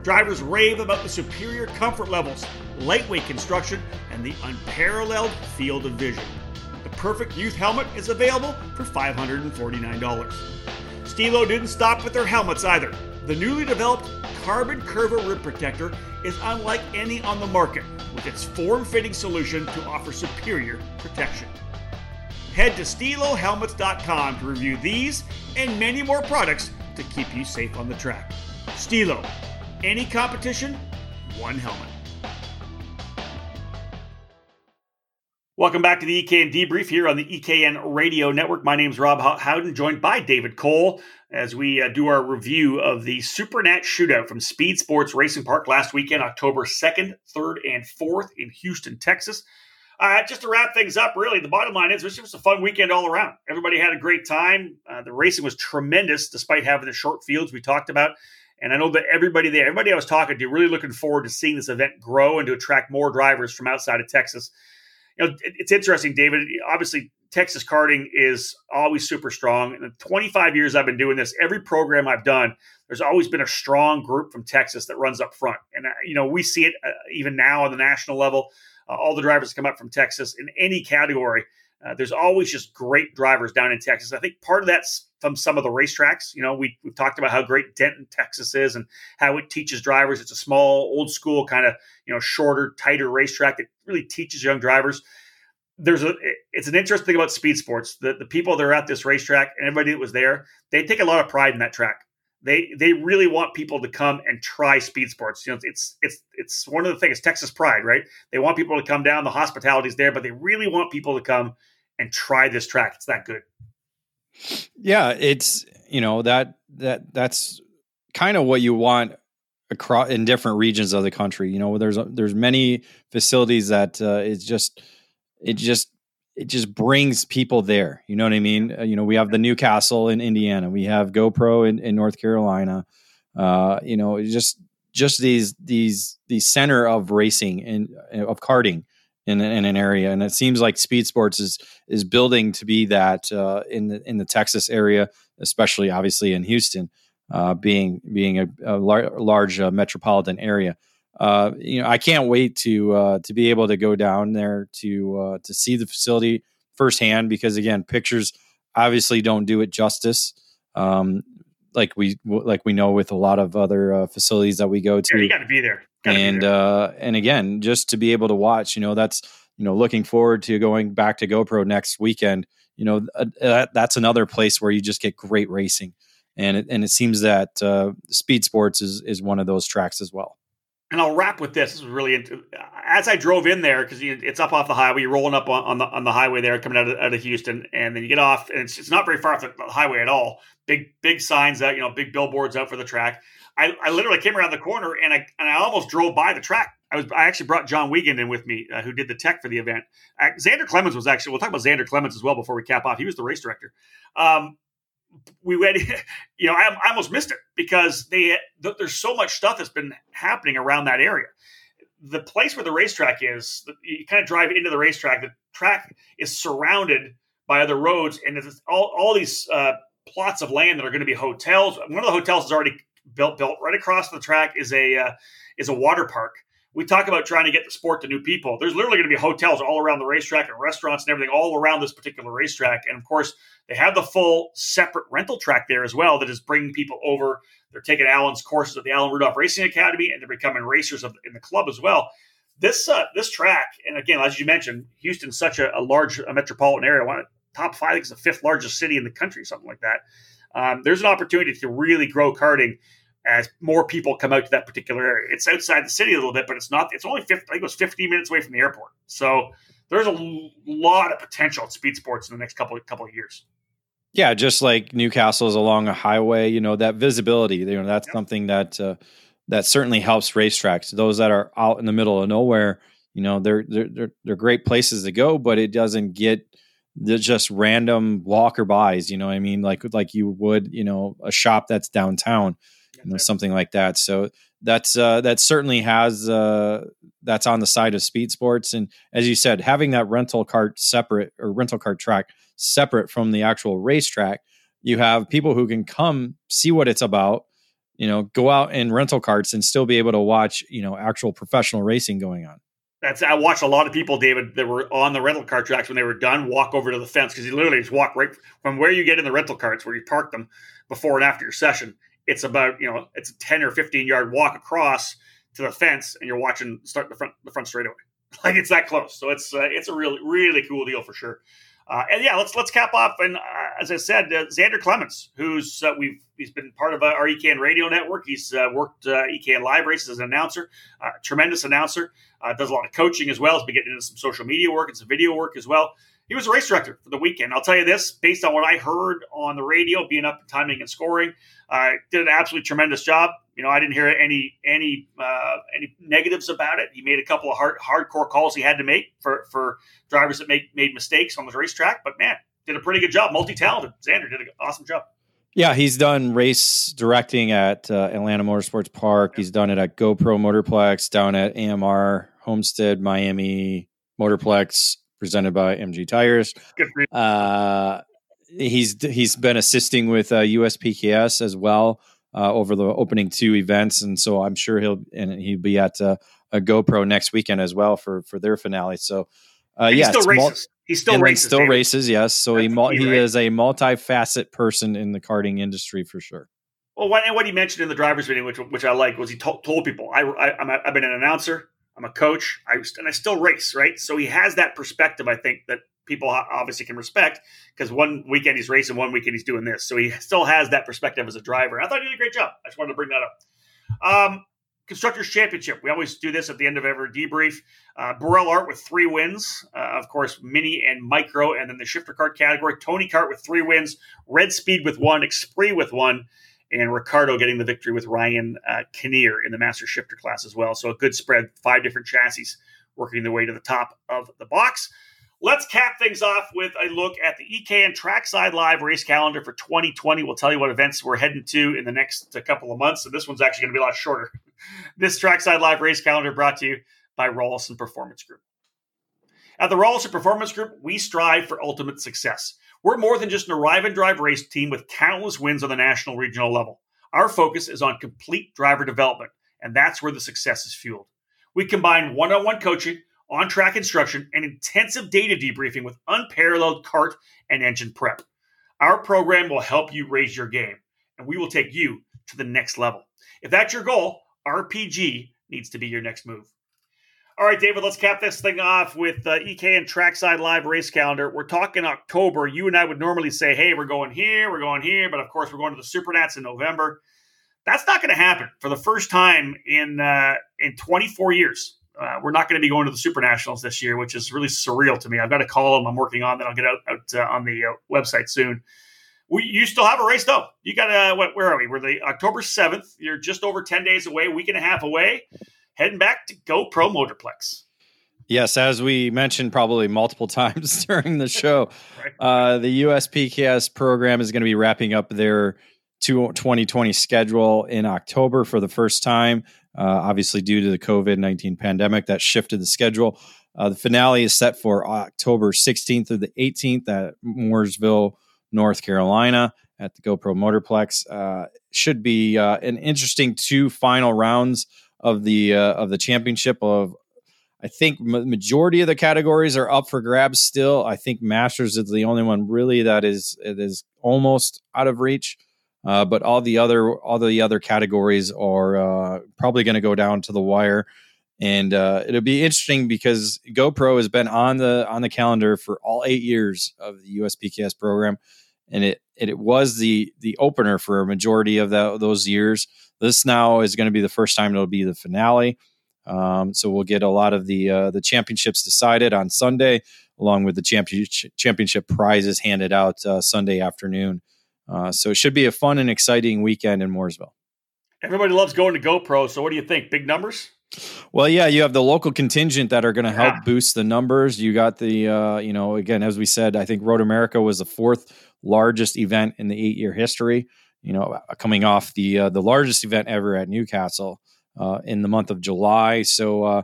Speaker 1: Drivers rave about the superior comfort levels, lightweight construction, and the unparalleled field of vision. The perfect youth helmet is available for $549. Stilo didn't stop with their helmets either. The newly developed Carbon Curva Rib Protector is unlike any on the market with its form-fitting solution to offer superior protection. Head to StiloHelmets.com to review these and many more products to keep you safe on the track. Stilo, any competition, one helmet. Welcome back to the EKN Debrief here on the EKN Radio Network. My name is Rob Howden, joined by David Cole as we uh, do our review of the SuperNat Shootout from Speed Sports Racing Park last weekend, October 2nd, 3rd, and 4th in Houston, Texas. Uh, just to wrap things up, really, the bottom line is it was a fun weekend all around. Everybody had a great time. Uh, the racing was tremendous despite having the short fields we talked about. And I know that everybody there, everybody I was talking to, really looking forward to seeing this event grow and to attract more drivers from outside of Texas you know, it's interesting, David. Obviously, Texas karting is always super strong. In the 25 years I've been doing this, every program I've done, there's always been a strong group from Texas that runs up front. And, uh, you know, we see it uh, even now on the national level. uh, all the drivers come up from Texas in any category. Uh, there's always just great drivers down in Texas. I think part of that's from some of the racetracks. You know, we, we've talked about how great Denton, Texas is and how it teaches drivers. It's a small, old school, kind of, you know, shorter, tighter racetrack that really teaches young drivers. There's a, it's an interesting thing about speed sports. The, the people that are at this racetrack and everybody that was there, they take a lot of pride in that track. They, they really want people to come and try speed sports. You know, it's it's it's one of the things. Texas pride, right? They want people to come down. The hospitality's there, but they really want people to come and try this track. It's that good.
Speaker 2: Yeah, it's you know that that that's kind of what you want across in different regions of the country. You know, there's there's many facilities that uh, it's just it just it just brings people there. You know what I mean? Uh, you know, we have the New Castle in Indiana, we have GoPro in, in North Carolina. Uh, you know, just just these these these center of racing and of karting in, in an area, and it seems like speed sports is is building to be that uh, in the in the Texas area, especially obviously in Houston, uh, being being a, a lar- large uh, metropolitan area. Uh, you know, I can't wait to uh, to be able to go down there to uh, to see the facility firsthand because again, pictures obviously don't do it justice. Um, like we like we know with a lot of other facilities that we go to.
Speaker 1: Yeah, you got to be there
Speaker 2: and uh, and again, just to be able to watch, you know, that's you know, looking forward to going back to GoPro next weekend. You know, uh, that's another place where you just get great racing, and it, and it seems that uh, Speed Sports is is one of those tracks as well.
Speaker 1: And I'll wrap with this. This is really as I drove in there because it's up off the highway. You're rolling up on, on, the on the highway there, coming out of, out of Houston, and then you get off, and it's, it's not very far off the highway at all. Big big signs out, you know, big billboards out for the track. I, I literally came around the corner and I and I almost drove by the track. I was I actually brought John Wiegand in with me, uh, who did the tech for the event. Uh, Xander Clemens was actually. We'll talk about Xander Clemens as well before we cap off. He was the race director. Um, we went, [LAUGHS] you know, I, I, almost missed it because they th- there's so much stuff that's been happening around that area. The place where the racetrack is, you kind of drive into the racetrack. The track is surrounded by other roads, and there's all all these uh, plots of land that are going to be hotels. One of the hotels is already built built right across the track is a uh, is a water park. We talk about trying to get the sport to new people. There's literally going to be hotels all around the racetrack and restaurants and everything all around this particular racetrack. And of course, they have the full separate rental track there as well that is bringing people over. They're taking Alan's courses at the Alan Rudolph Racing Academy, and they're becoming racers of, in the club as well. This uh, this track, and again, as you mentioned, Houston's such a, a large a metropolitan area. One top five, I think it's the fifth largest city in the country, something like that. Um, there's an opportunity to really grow karting as more people come out to that particular area. It's outside the city a little bit, but it's not. It's only 50, I think it was 15 minutes away from the airport. So there's a lot of potential at speed sports in the next couple of, couple of years.
Speaker 2: Yeah, just like New Castle is along a highway, you know that visibility. You know that's yep. something that uh, that certainly helps racetracks. Those that are out in the middle of nowhere, you know, they're they're they're, they're great places to go, but it doesn't get the just random walker buys. You know, I mean, like like you would, you know, a shop that's downtown you know, something like that. So that's uh, that certainly has uh, that's on the side of speed sports. And as you said, having that rental kart separate or rental kart track separate from the actual racetrack, you have people who can come see what it's about. You know, go out in rental karts and still be able to watch you know actual professional racing going on.
Speaker 1: That's I watched a lot of people, David, that were on the rental car tracks when they were done walk over to the fence because you literally just walk right from where you get in the rental karts where you park them before and after your session it's about you know it's a 10 or 15 yard walk across to the fence and you're watching start the front the front straightaway. [LAUGHS] Like it's that close. So it's uh, it's a really really cool deal for sure. Uh, and yeah let's let's cap off. And uh, as i said uh, xander clements who's uh, we've he's been part of uh, our EKN radio network. He's worked EKN live races as an announcer tremendous announcer does a lot of coaching as well he's been getting into some social media work and some video work as well he was a race director for the weekend. I'll tell you this, based on what I heard on the radio, being up in timing and scoring, uh, did an absolutely tremendous job. You know, I didn't hear any any uh, any negatives about it. He made a couple of hard hardcore calls he had to make for for drivers that make made mistakes on the racetrack, but man, did a pretty good job. Multi talented. Xander did an awesome job.
Speaker 2: Yeah, he's done race directing at uh, Atlanta Motorsports Park. He's done it at GoPro Motorplex, down at AMR Homestead, Miami Motorplex, presented by MG Tires. Uh, he's he's been assisting with uh, USPKS as well uh, over the opening two events, and so I'm sure he'll and he'll be at uh, a GoPro next weekend as well for for their finale. So,
Speaker 1: uh, yeah, still races. Mul-
Speaker 2: he
Speaker 1: still races.
Speaker 2: Still David. races, yes. So That's he key, he right? is a multifaceted person in the karting industry for sure.
Speaker 1: Well, what, and what he mentioned in the drivers meeting, which which I like, was he to- told people, I, I I'm a, I've been an announcer, I'm a coach, I and I still race, right? So he has that perspective. I think that people obviously can respect because one weekend he's racing, one weekend he's doing this. So he still has that perspective as a driver. I thought he did a great job. I just wanted to bring that up. Um, Constructors Championship. We always do this at the end of every debrief. Uh, Birel Art with three wins. Uh, of course, mini and micro, and then the shifter kart category. Tony Kart with three wins. Redspeed with one. Exprit with one. And Ricciardo getting the victory with Ryan uh, Kinnear in the master shifter class as well. So a good spread. Five different chassis working their way to the top of the box. Let's cap things off with a look at the EKN Trackside Live race calendar for 2020. We'll tell you what events we're heading to in the next couple of months. And this one's actually going to be a lot shorter. [LAUGHS] this Trackside Live race calendar brought to you by Rollison Performance Group. At the Rollison Performance Group, we strive for ultimate success. We're more than just an arrive and drive race team with countless wins on the national regional level. Our focus is on complete driver development, and that's where the success is fueled. We combine one on one coaching on track instruction, and intensive data debriefing with unparalleled kart and engine prep. Our program will help you raise your game, and we will take you to the next level. If that's your goal, RPG needs to be your next move. All right, David, let's cap this thing off with uh, and Trackside Live race calendar. We're talking October. You and I would normally say, hey, we're going here, we're going here, but of course, we're going to the SuperNats in November. That's not going to happen for the first time in uh, in 24 years uh, we're not going to be going to the Super Nationals this year, which is really surreal to me. I've got a column I'm working on that I'll get out, out uh, on the uh, website soon. We, you still have a race though. You got a? Where are we? We're the October seventh. You're just over ten days away, week and a half away, heading back to GoPro Motorplex.
Speaker 2: Yes, as we mentioned probably multiple [LAUGHS] times during the show, [LAUGHS] right. uh, the USPKS program is going to be wrapping up their 2020 schedule in October for the first time. Uh, obviously, due to the COVID 19 pandemic, that shifted the schedule. Uh, the finale is set for October 16th through the 18th at Mooresville, North Carolina, at the GoPro Motorplex. Uh, should be uh, an interesting two final rounds of the uh, of the championship. Of I think majority of the categories are up for grabs still. I think Masters is the only one really that is it is almost out of reach. Uh, but all the other all the other categories are uh, probably going to go down to the wire, and uh, it'll be interesting because GoPro has been on the on the calendar for all eight years of the USPKS program, and it it, was the the opener for a majority of the, those years. This now is going to be the first time it'll be the finale. Um, so we'll get a lot of the uh, the championships decided on Sunday, along with the championship championship prizes handed out uh, Sunday afternoon. Uh, so it should be a fun and exciting weekend in Mooresville.
Speaker 1: Everybody loves going to GoPro. So what do you think? Big numbers?
Speaker 2: Well, yeah, you have the local contingent that are going to yeah. help boost the numbers. You got the, uh, you know, again, as we said, I think Road America was the fourth largest event in the eight year history. You know, coming off the uh, the largest event ever at New Castle uh, in the month of July. So uh,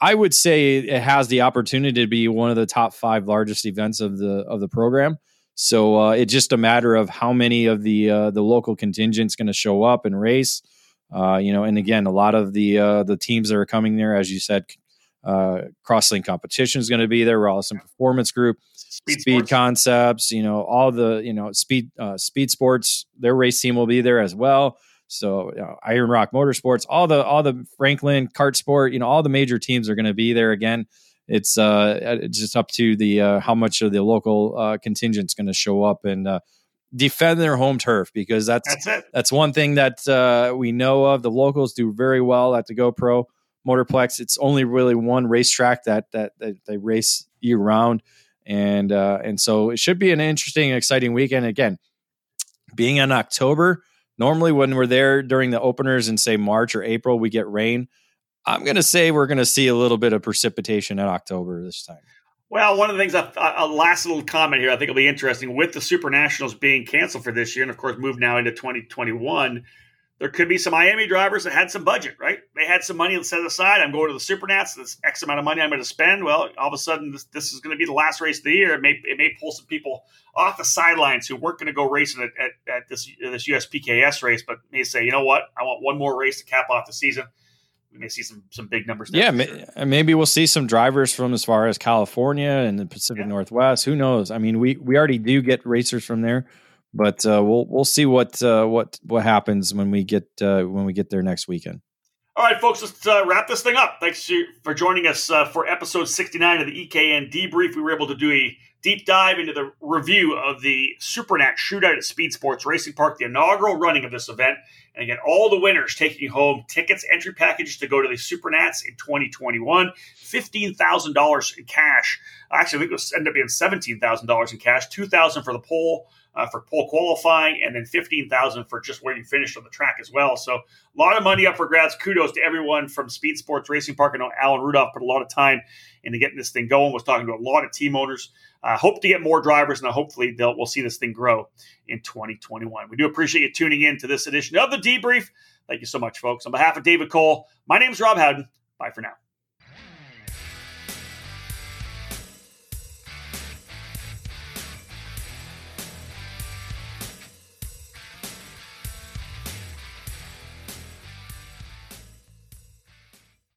Speaker 2: I would say it has the opportunity to be one of the top five largest events of the of the program. So uh, it's just a matter of how many of the uh, the local contingents going to show up and race. Uh, you know, and again, a lot of the the teams that are coming there, as you said, uh, Crosslink competition is going to be there. Rollison Performance Group, Speed, speed Concepts, you know, all the you know Speed uh, Speed Sports, their race team will be there as well. So you know, Iron Rock Motorsports, all the all the Franklin Kart Sport, you know, all the major teams are going to be there again it's uh, just up to the uh, how much of the local uh, contingent's going to show up and uh, defend their home turf because that's that's, that's one thing that uh, we know of. The locals do very well at the GoPro Motorplex. It's only really one racetrack that that, that they race year round, and uh, and so it should be an interesting, exciting weekend. Again, being in October, normally when we're there during the openers in say March or April, we get rain. I'm to say we're to see a little bit of precipitation in October this time.
Speaker 1: Well, one of the things, a last little comment here, I think will be interesting with the Super Nationals being canceled for this year, and of course moved now into 2021. There could be some Miami drivers that had some budget, right? They had some money set aside. I'm going to the SuperNats. This X amount of money I'm going to spend. Well, all of a sudden, this, this is going to be the last race of the year. It may it may pull some people off the sidelines who weren't going to go racing at, at, at this this USPKS race, but may say, you know what, I want one more race to cap off the season we may see some some big numbers.
Speaker 2: yeah, sure. Uh, maybe we'll see some drivers from as far as California and the Pacific yeah. Northwest. Who knows? I mean, we we already do get racers from there, but uh, we'll we'll see what uh, what what happens when we get uh, when we get there next weekend.
Speaker 1: All right, folks, let's uh, wrap this thing up. Thanks for joining us uh, for episode 69 of the EKN debrief. We were able to do a deep dive into the review of the SuperNat Shootout at Speed Sports Racing Park, the inaugural running of this event. And again, all the winners taking home tickets, entry packages to go to the SuperNats in 2021, $15,000 in cash. Actually, I think it was ended up being $17,000 in cash, 2000 for the pole uh, for pole qualifying, and then fifteen thousand for just where you finished on the track as well. So a lot of money up for grabs. Kudos to everyone from Speed Sports Racing Park. I know Alan Rudolph put a lot of time into getting this thing going. Was talking to a lot of team owners. Uh, hope to get more drivers, and hopefully they'll we'll see this thing grow in 2021. We do appreciate you tuning in to this edition of the debrief. Thank you so much, folks. On behalf of David Cole, my name is Rob Howden. Bye for now.